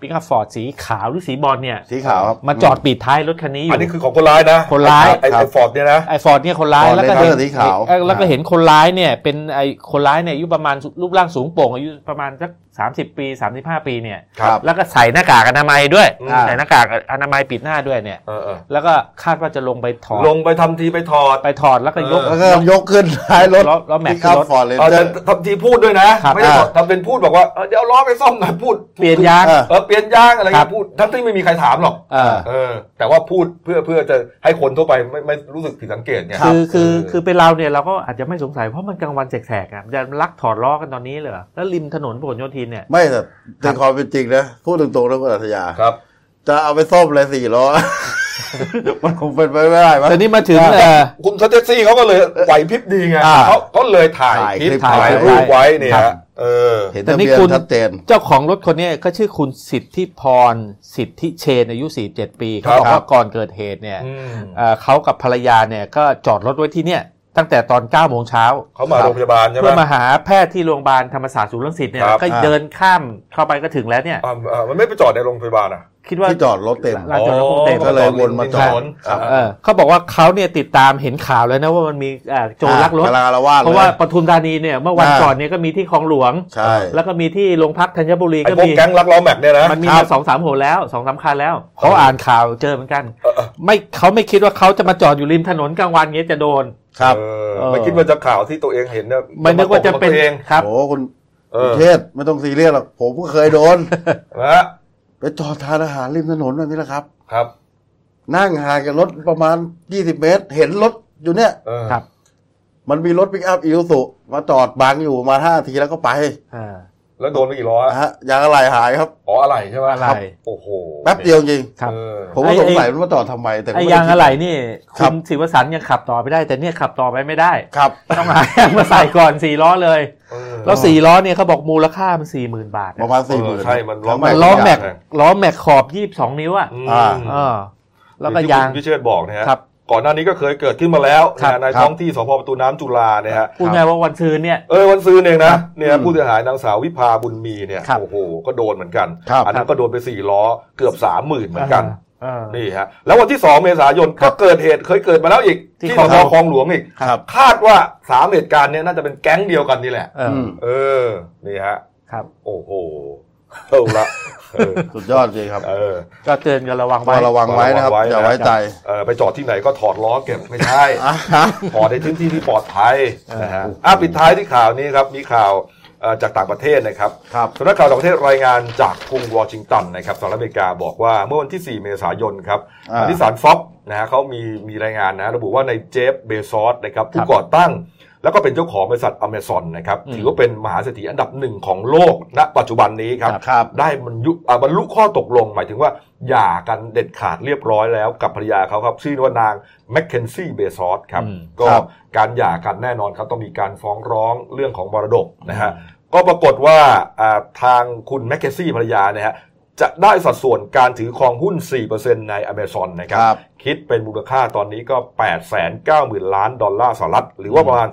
ปิกอัพฟอร์ดสีขาวหรือสีบรอนซ์เนี่ยสีขาวครับมาจอดปิดท้ายรถคันนี้อยู่อันนี้คือของคนร้ายนะคนร้ายไอ้ครับไอ้ฟอร์ดเนี่ยนะไอ้ฟอร์ดเนี่ยคนร้าย Ford แล้วก็เห็น Ranger สีขาวเอ่อแล้วก็เห็นคนร้ายเนี่ยเป็นไอ้คนร้ายเนี่ยอายุประมาณรูปร่างสูงโปร่งอายุประมาณสักสามสิบปีสามสิบห้าปีเนี่ยครับแล้วก็ใส่หน้ากากอนามัยด้วยอืมใส่หน้ากากอนามัยปิดหน้าด้วยเนี่ยเออเออแล้วก็คาดว่าจะลงไปถอดลงไปทำทีไปถอดไปถอดแล้วก็ยกเอแล้วก็ยกขึ้นท้ายรถล้อล้อแม็กซ์ครับรถฟอร์เรนเออเจอแต่ร์ทำทีพูดด้วยนะครับไม่ได้อ่าทำเป็นพูดบอกว่าเออเดี๋ยวเอาล้อไปซ่อมหน่อยพูดเปลี่ยนยางเออเออเปลี่ยนยางอะไรครัเงี้บยพูดทั้งที่ไม่มีใครถามหรอกเออเออ แต่ว่าพูดเพื่อเพื่อจะให้คนทั่วไปไม่ไม่รู้สึกผิดสังเกตไงคือคือเคือเป็นเราเนี่ยเราก็อาจจะไม่สงสัยเพราะมันกลางวันแสกๆอะจะลักถอดล้อกันตอนนี้เลยเหรอแล้วริมถนนพหลโยธินเนี่ยไม่แต่ในความเป็นจริงนะพูดตรงๆนะคุณอัธยาครับ จะเอาไปซ่อมเลยสี่ล้อ มันคงเป็นไปไม่ได้มั้งแต่นี่มาถึงอ่าเอ่อคุณแท็กซี่เขาก็เลยไหวพริบดีไงอ่าเขาเขาเลยถ่ายถ่ายคลิปคลิปถ่ายถ่ายรูปไว้เนี่ยครับเออเห็นแต่ทะนี่เบียนคุณชัดเจนเจ้าของรถคนเนี้ก็ชื่อคุณสิทธิพรสิทธิเชนอายุ 47 ปีเขาบอกครับว่าก่อนเกิดเหตุเนี่ยอืมเอ่อเขากับภรรยาเนี่ยก็จอดรถไว้ที่เนี่ย ตั้งแต่ตอน9โมงเช้าเขามาโรงพยาบาลใช่ไหมเพื่อมาหาแพทย์ที่โรงพยาบาลธรรมศาสตร์ศูนย์รังสิตเนี่ยครับก็เดินข้ามเข้าไปก็ถึงแล้วเนี่ยอ่าอ่ามันไม่ไปจอดในโรงพยาบาลอะคิดว่าที่จอดรถเต็มลานจอดรถคงเต็มก็เลยวนมาจอดครับเออเขาบอกว่าเขาเนี่ยติดตามเห็นข่าวแล้วนะว่ามันมีเอ่อโจรลักรถกำลังอารวาสเพราะว่าปทุมธานีเนี่ยเมื่อวันอ่าก่อนเนี่ยก็มีที่คลองหลวงใช่แล้วก็มีที่โรงพักธัญบุรีไอ้ก็พวกมีแก๊งลักล้อแม็กเนี่ยนะมันมีครัมาบสองสามหัวแล้วสองสามคันแล้วเขาอ่านข่าวเจอเหมือนกันเออเออไม่เขาไม่คิดว่าเขาจะมาจอดอยู่ริมถนนกลางวันเงี้ยจะโดน ครับเออเออไม่คิดว่าจะข่าวที่ตัวเองเห็นเนี่ยไม่นึกว่าจะเป็นตัวเองครับโอ้คุณเออเทศไม่ต้องซีเรียสหรอกผมก็เคยโดนนะฮะไปจอดทานอาหารริมถนนแบบนี้แหละครับ ครับ นั่งห่างกับรถประมาณ20เมตร เห็นรถอยู่เนี่ยเออครับ มันมีรถปิกอัพอี u สุมาจอดบังอยู่มาห้าทีแล้วก็ไปอ่า แล้วโดนไปกี่ล้อนะฮะยางอะไรหายครับอ๋ออะไรใช่ไหมอะไรครับโอ้โหแป๊บเดียวจริงครับเออผมก็สงสัยมันมาจอดทำไม แต่ก็ไอ้ม่ด้ยางอะไรนี่ครัคุบณศิวสันต์ยังขับต่อไปได้ แต่เนี่ยขับต่อไปไม่ได้ครับต้องหายางมาใส่ก่อนสี่ล้อเลยเออแล้วสี่ล้อเนี่ยเขาบอกมูลค่ามันสี่หมื่นบาทประมาณสี่หมื่นใช่มันล้อมันล้อแม็กล้อแม็กขอบยี่สิบสองนิ้วอะอืมอ่าเออแล้วก็ที่ยางคุณพิเชษบอกนะฮะครับ ก่อนหน้านี้ก็เคยเกิดขึ้นมาแล้วครับนะในครับท้องที่สพประตูน้ำจุฬาเนี่ยฮะพูดง่ายว่าวันซื้อเนี่ยเออวันซื้อเองครันะบเนี่ยอืมผู้เสียหายนางสาววิภาบุญมีเนี่ยครับโอ้โหก็โดนเหมือนกันครับอันนั้นก็โดนไปสี่ล้อเกือบสามหมื่นเหมือนกันเออนี่ฮะแล้ววันที่สองเมษายนครัก็บเกิดเหตุเคยเกิดมาแล้วอีก ที่ที่คลสองพคลองหลวงอีกครับคาดว่าสามเหตุการณ์เนี้น่าจะเป็นแก๊งเดียวกันนี่แหละเอออมเออนี่ฮะครับโอ้โห เอาละเออสุดยอดจริงครับเออก็เตือนกันระวังก็ไว้ระวังไว้นะครับระวังไว้อย่าไว้ใจเออไปจอดที่ไหนก็ถอดล้อเก็บไม่ใช่อะฮะถอดในพื้นที่ที่ปลอดภัยเออนะฮะอะปิดท้ายที่ข่าวนี้ครับมีข่าวเอ่อจากต่างประเทศนะครับครับสำนักข่าวต่างประเทศรายงานจากกรุงวอชิงตันนะครับสหรัฐอเมริกาบอกว่าเมื่อวันที่ 4 เมษายนครับอ่านิสสันฟ็อกนะฮะเขามีมีรายงานนะระบุว่าในเจฟเบซอสนะครับผู้ครับก่อตั้ง แล้วก็เป็นเจ้าของบริษัทอเมซอนนะครับอืมถือว่าเป็นมหาเศรษฐีอันดับหนึ่งของโลกณปัจจุบันนี้ครับครับได้บรรยุอ่าบรรลุข้อตกลง หมายถึงว่าหย่ากันเด็ดขาดเรียบร้อยแล้วกับภรรยาเขาครับชื่อว่านางแมคเคนซี่เบซอสครับอืมก็ครับการหย่ากันแน่นอนครับต้องมีการฟ้องร้องเรื่องของมรดกนะฮะก็ปรากฏว่าอ่าทางคุณแมคเคนซี่ภรรยาเนี่ยฮะ จะได้สัดส่วนการถือครองหุ้น 4%ใน Amazon นะครับครับ คิดเป็นมูลค่าตอนนี้ก็ 8 9 0 0 0 0 ล้านดอลลาร์สหรัฐ หรือว่าประมาณ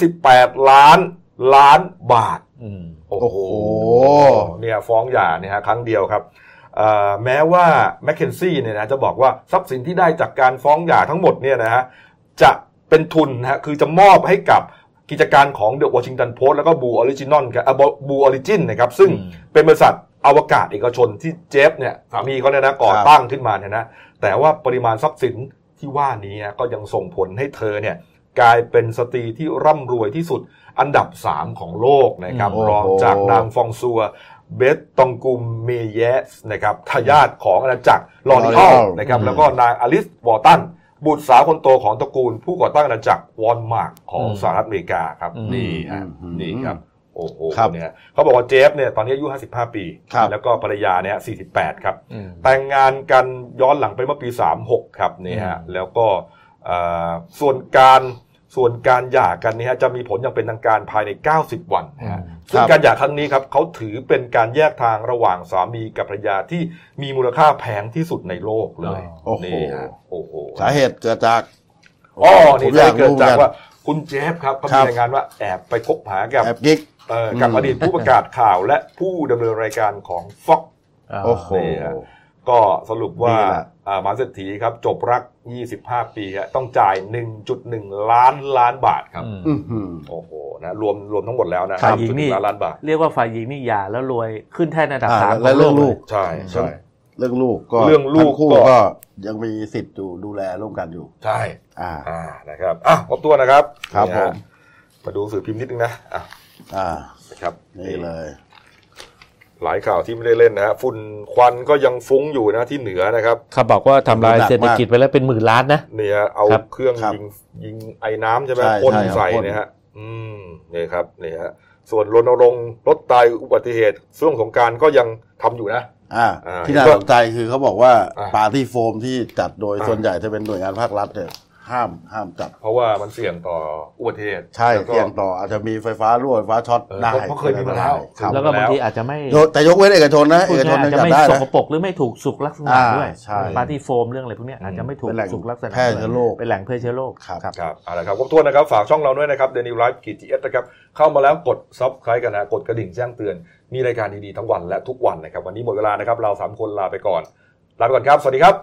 28 ล้านล้านบาทอืมโอ้โอ้โหโห เนี่ยฟ้องหย่าเนี่ยฮะครั้งเดียวครับเอ่อแม้ว่าแมคเคนซี่เนี่ยนะจะบอกว่าทรัพย์สินที่ได้จากการฟ้องหย่าทั้งหมดเนี่ยนะฮะจะเป็นทุนนะฮะคือจะมอบให้กับกิจการของ The Washington Post แล้วก็ Blue Origin ครับBlue Origin นะครับซึ่งอืมเป็นบริษัท อวกาศเอกชนที่เจฟเนี่ยสามีเขาเนี่ยนะก่อตั้งขึ้นมาเนี่ยนะแต่ว่าปริมาณทรัพย์สินที่ว่านี้ก็ยังส่งผลให้เธอเนี่ยกลายเป็นสตรีที่ร่ำรวยที่สุดอันดับ 3 ของโลกนะครับอืมรองโอ้โหจากนางฟรองซัวส์เบตตองกูร์เมเยอร์สนะครับทายาทของอาณาจักร L'Oreal L'Oreal นะครับอืมแล้วก็นางอลิสวอลตันบุตรสาวคนโตของตระกูล ผู้ก่อตั้งอาณาจักรวอลมาร์ตของอืมสหรัฐอเมริกาครับอืมนี่ฮะอืมนี่ครับ โอ้โหครับเนี่ยเขาบอกว่าเจฟเนี่ยตอนนี้อายุ 55 ปี ครับแล้วก็ภรรยาเนี่ย 48 ครับ อืม แต่งงานกันย้อนหลังไปเมื่อปี 36 ครับนี่ฮะอืมแล้วก็เอ่อส่วนการส่วนการหย่ากันนี่ฮะจะมีผลอย่างเป็นทางการภายใน 90 วันนะฮะซึ่งการหย่าครั้งนี้ครับเขาถือเป็นการแยกทางระหว่างสามีกับภรรยาที่มีมูลค่าแพงที่สุดในโลกเลยโอ้โห นี่ฮะโอ้โห สาเหตุเกิดจากอ๋อผมนี่อยากเกิดรู้จากเหมือนกันว่าคุณเจฟครับเขาครัมีบ รายงานว่าแอบไปคบหากับแอบกิ๊กเอ่อ กับอืมอดีตผู้ประกาศข่าวและผู้ดำเนินรายการของ Fox าโอ้โหนี่ฮะก็สรุปว่านี่แหละอ่ามหาเศรษฐีครับ จบรัก 25 ปีฮะต้องจ่าย 1.1 ล้านล้านบาทครับอืมอื้อหือโอ้โหนะรวมรวมทั้งหมดแล้วนะฝ่ายหญิงนี่1.1ล้านล้านบาทเรียกว่าฝ่ายหญิงนี่หย่าแล้วรวยขึ้นแท่นอันดับอ่าสามและขเรื่องโลูกใช่ใช่เรื่องลูกก็เรื่องลูกทั้คู่ก็ก็ยังมีสิทธิ์อยู่ดูแลร่วมกันอยู่ ใช่ อ่าอ่านะครับอะครบตัวนะครับ ครับนี่ฮะผมมาดูสื่อพิมพ์นิดนึงนะอะ อ่านะครับนี่เลย หลายข่าวที่ไม่ได้เล่นนะฮะฝุ่นควันก็ยังฟุ้งอยู่นะที่เหนือนะครับเขาบอกว่าทำลายเศรษฐกิจไปแล้วเป็นหมื่นล้านนะเนี่ยเอาครับ เครื่องครับยิงยิงไอ้น้ำใช่ไหมใช่พ่นใช่ครับใส่พ่น เนี่ยฮะอืมนี่ครับนี่ฮะส่วนรณรงค์ลดตายอุบัติเหตุช่วงสงกรารก็ยังทำอยู่นะ อ่า อ่าที่น่าสนใจคือเขาบอกว่าอ่าปาร์ตี้โฟมที่จัดโดยอ่า ส่วนใหญ่จะเป็นหน่วยงานภาครัฐเนี่ย ห้ามห้ามจัดเพราะว่ามันเสี่ยงต่ออุบัติเหตุใช่แล้วก็ เสี่ยงต่ออาจจะมีไฟฟ้ารั่วไฟฟ้าช็อตเออได้เพราะเคยมีมาแล้ว ครับแล้วก็บางทีอาจจะไม่แต่ยกเว้นเอกชนนะพูดง่ายๆอาจยังจะจัดได้นะอาจจะไม่ส กปรกหรือไม่ถูกสุขลักษณะอ่าด้วยใช่ปาร์ตี้โฟมเรื่องอะไรพวกเนี้ยอาจจะไม่ถูกเป็นแหล่งสุขลักษณะแพร่เชื้อโรคเป็นแหล่งแพร่เชื้อโรคครับ ครับเอาละครับครบถ้วนนะครับ ฝากช่องเราด้วยนะครับเดลินิวส์กีจีเอสนะครับ เข้ามาแล้วกดซับ s c คร b e กันนะ กดกระดิ่งแจ้งเตือน มีรายการดี ๆ ทั้งวันและทุกวันนะครับ วันนี้หมดเวลานะครับ เราสามคนลาไปก่อน ลาไปก่อนครับ สวัสดีครับ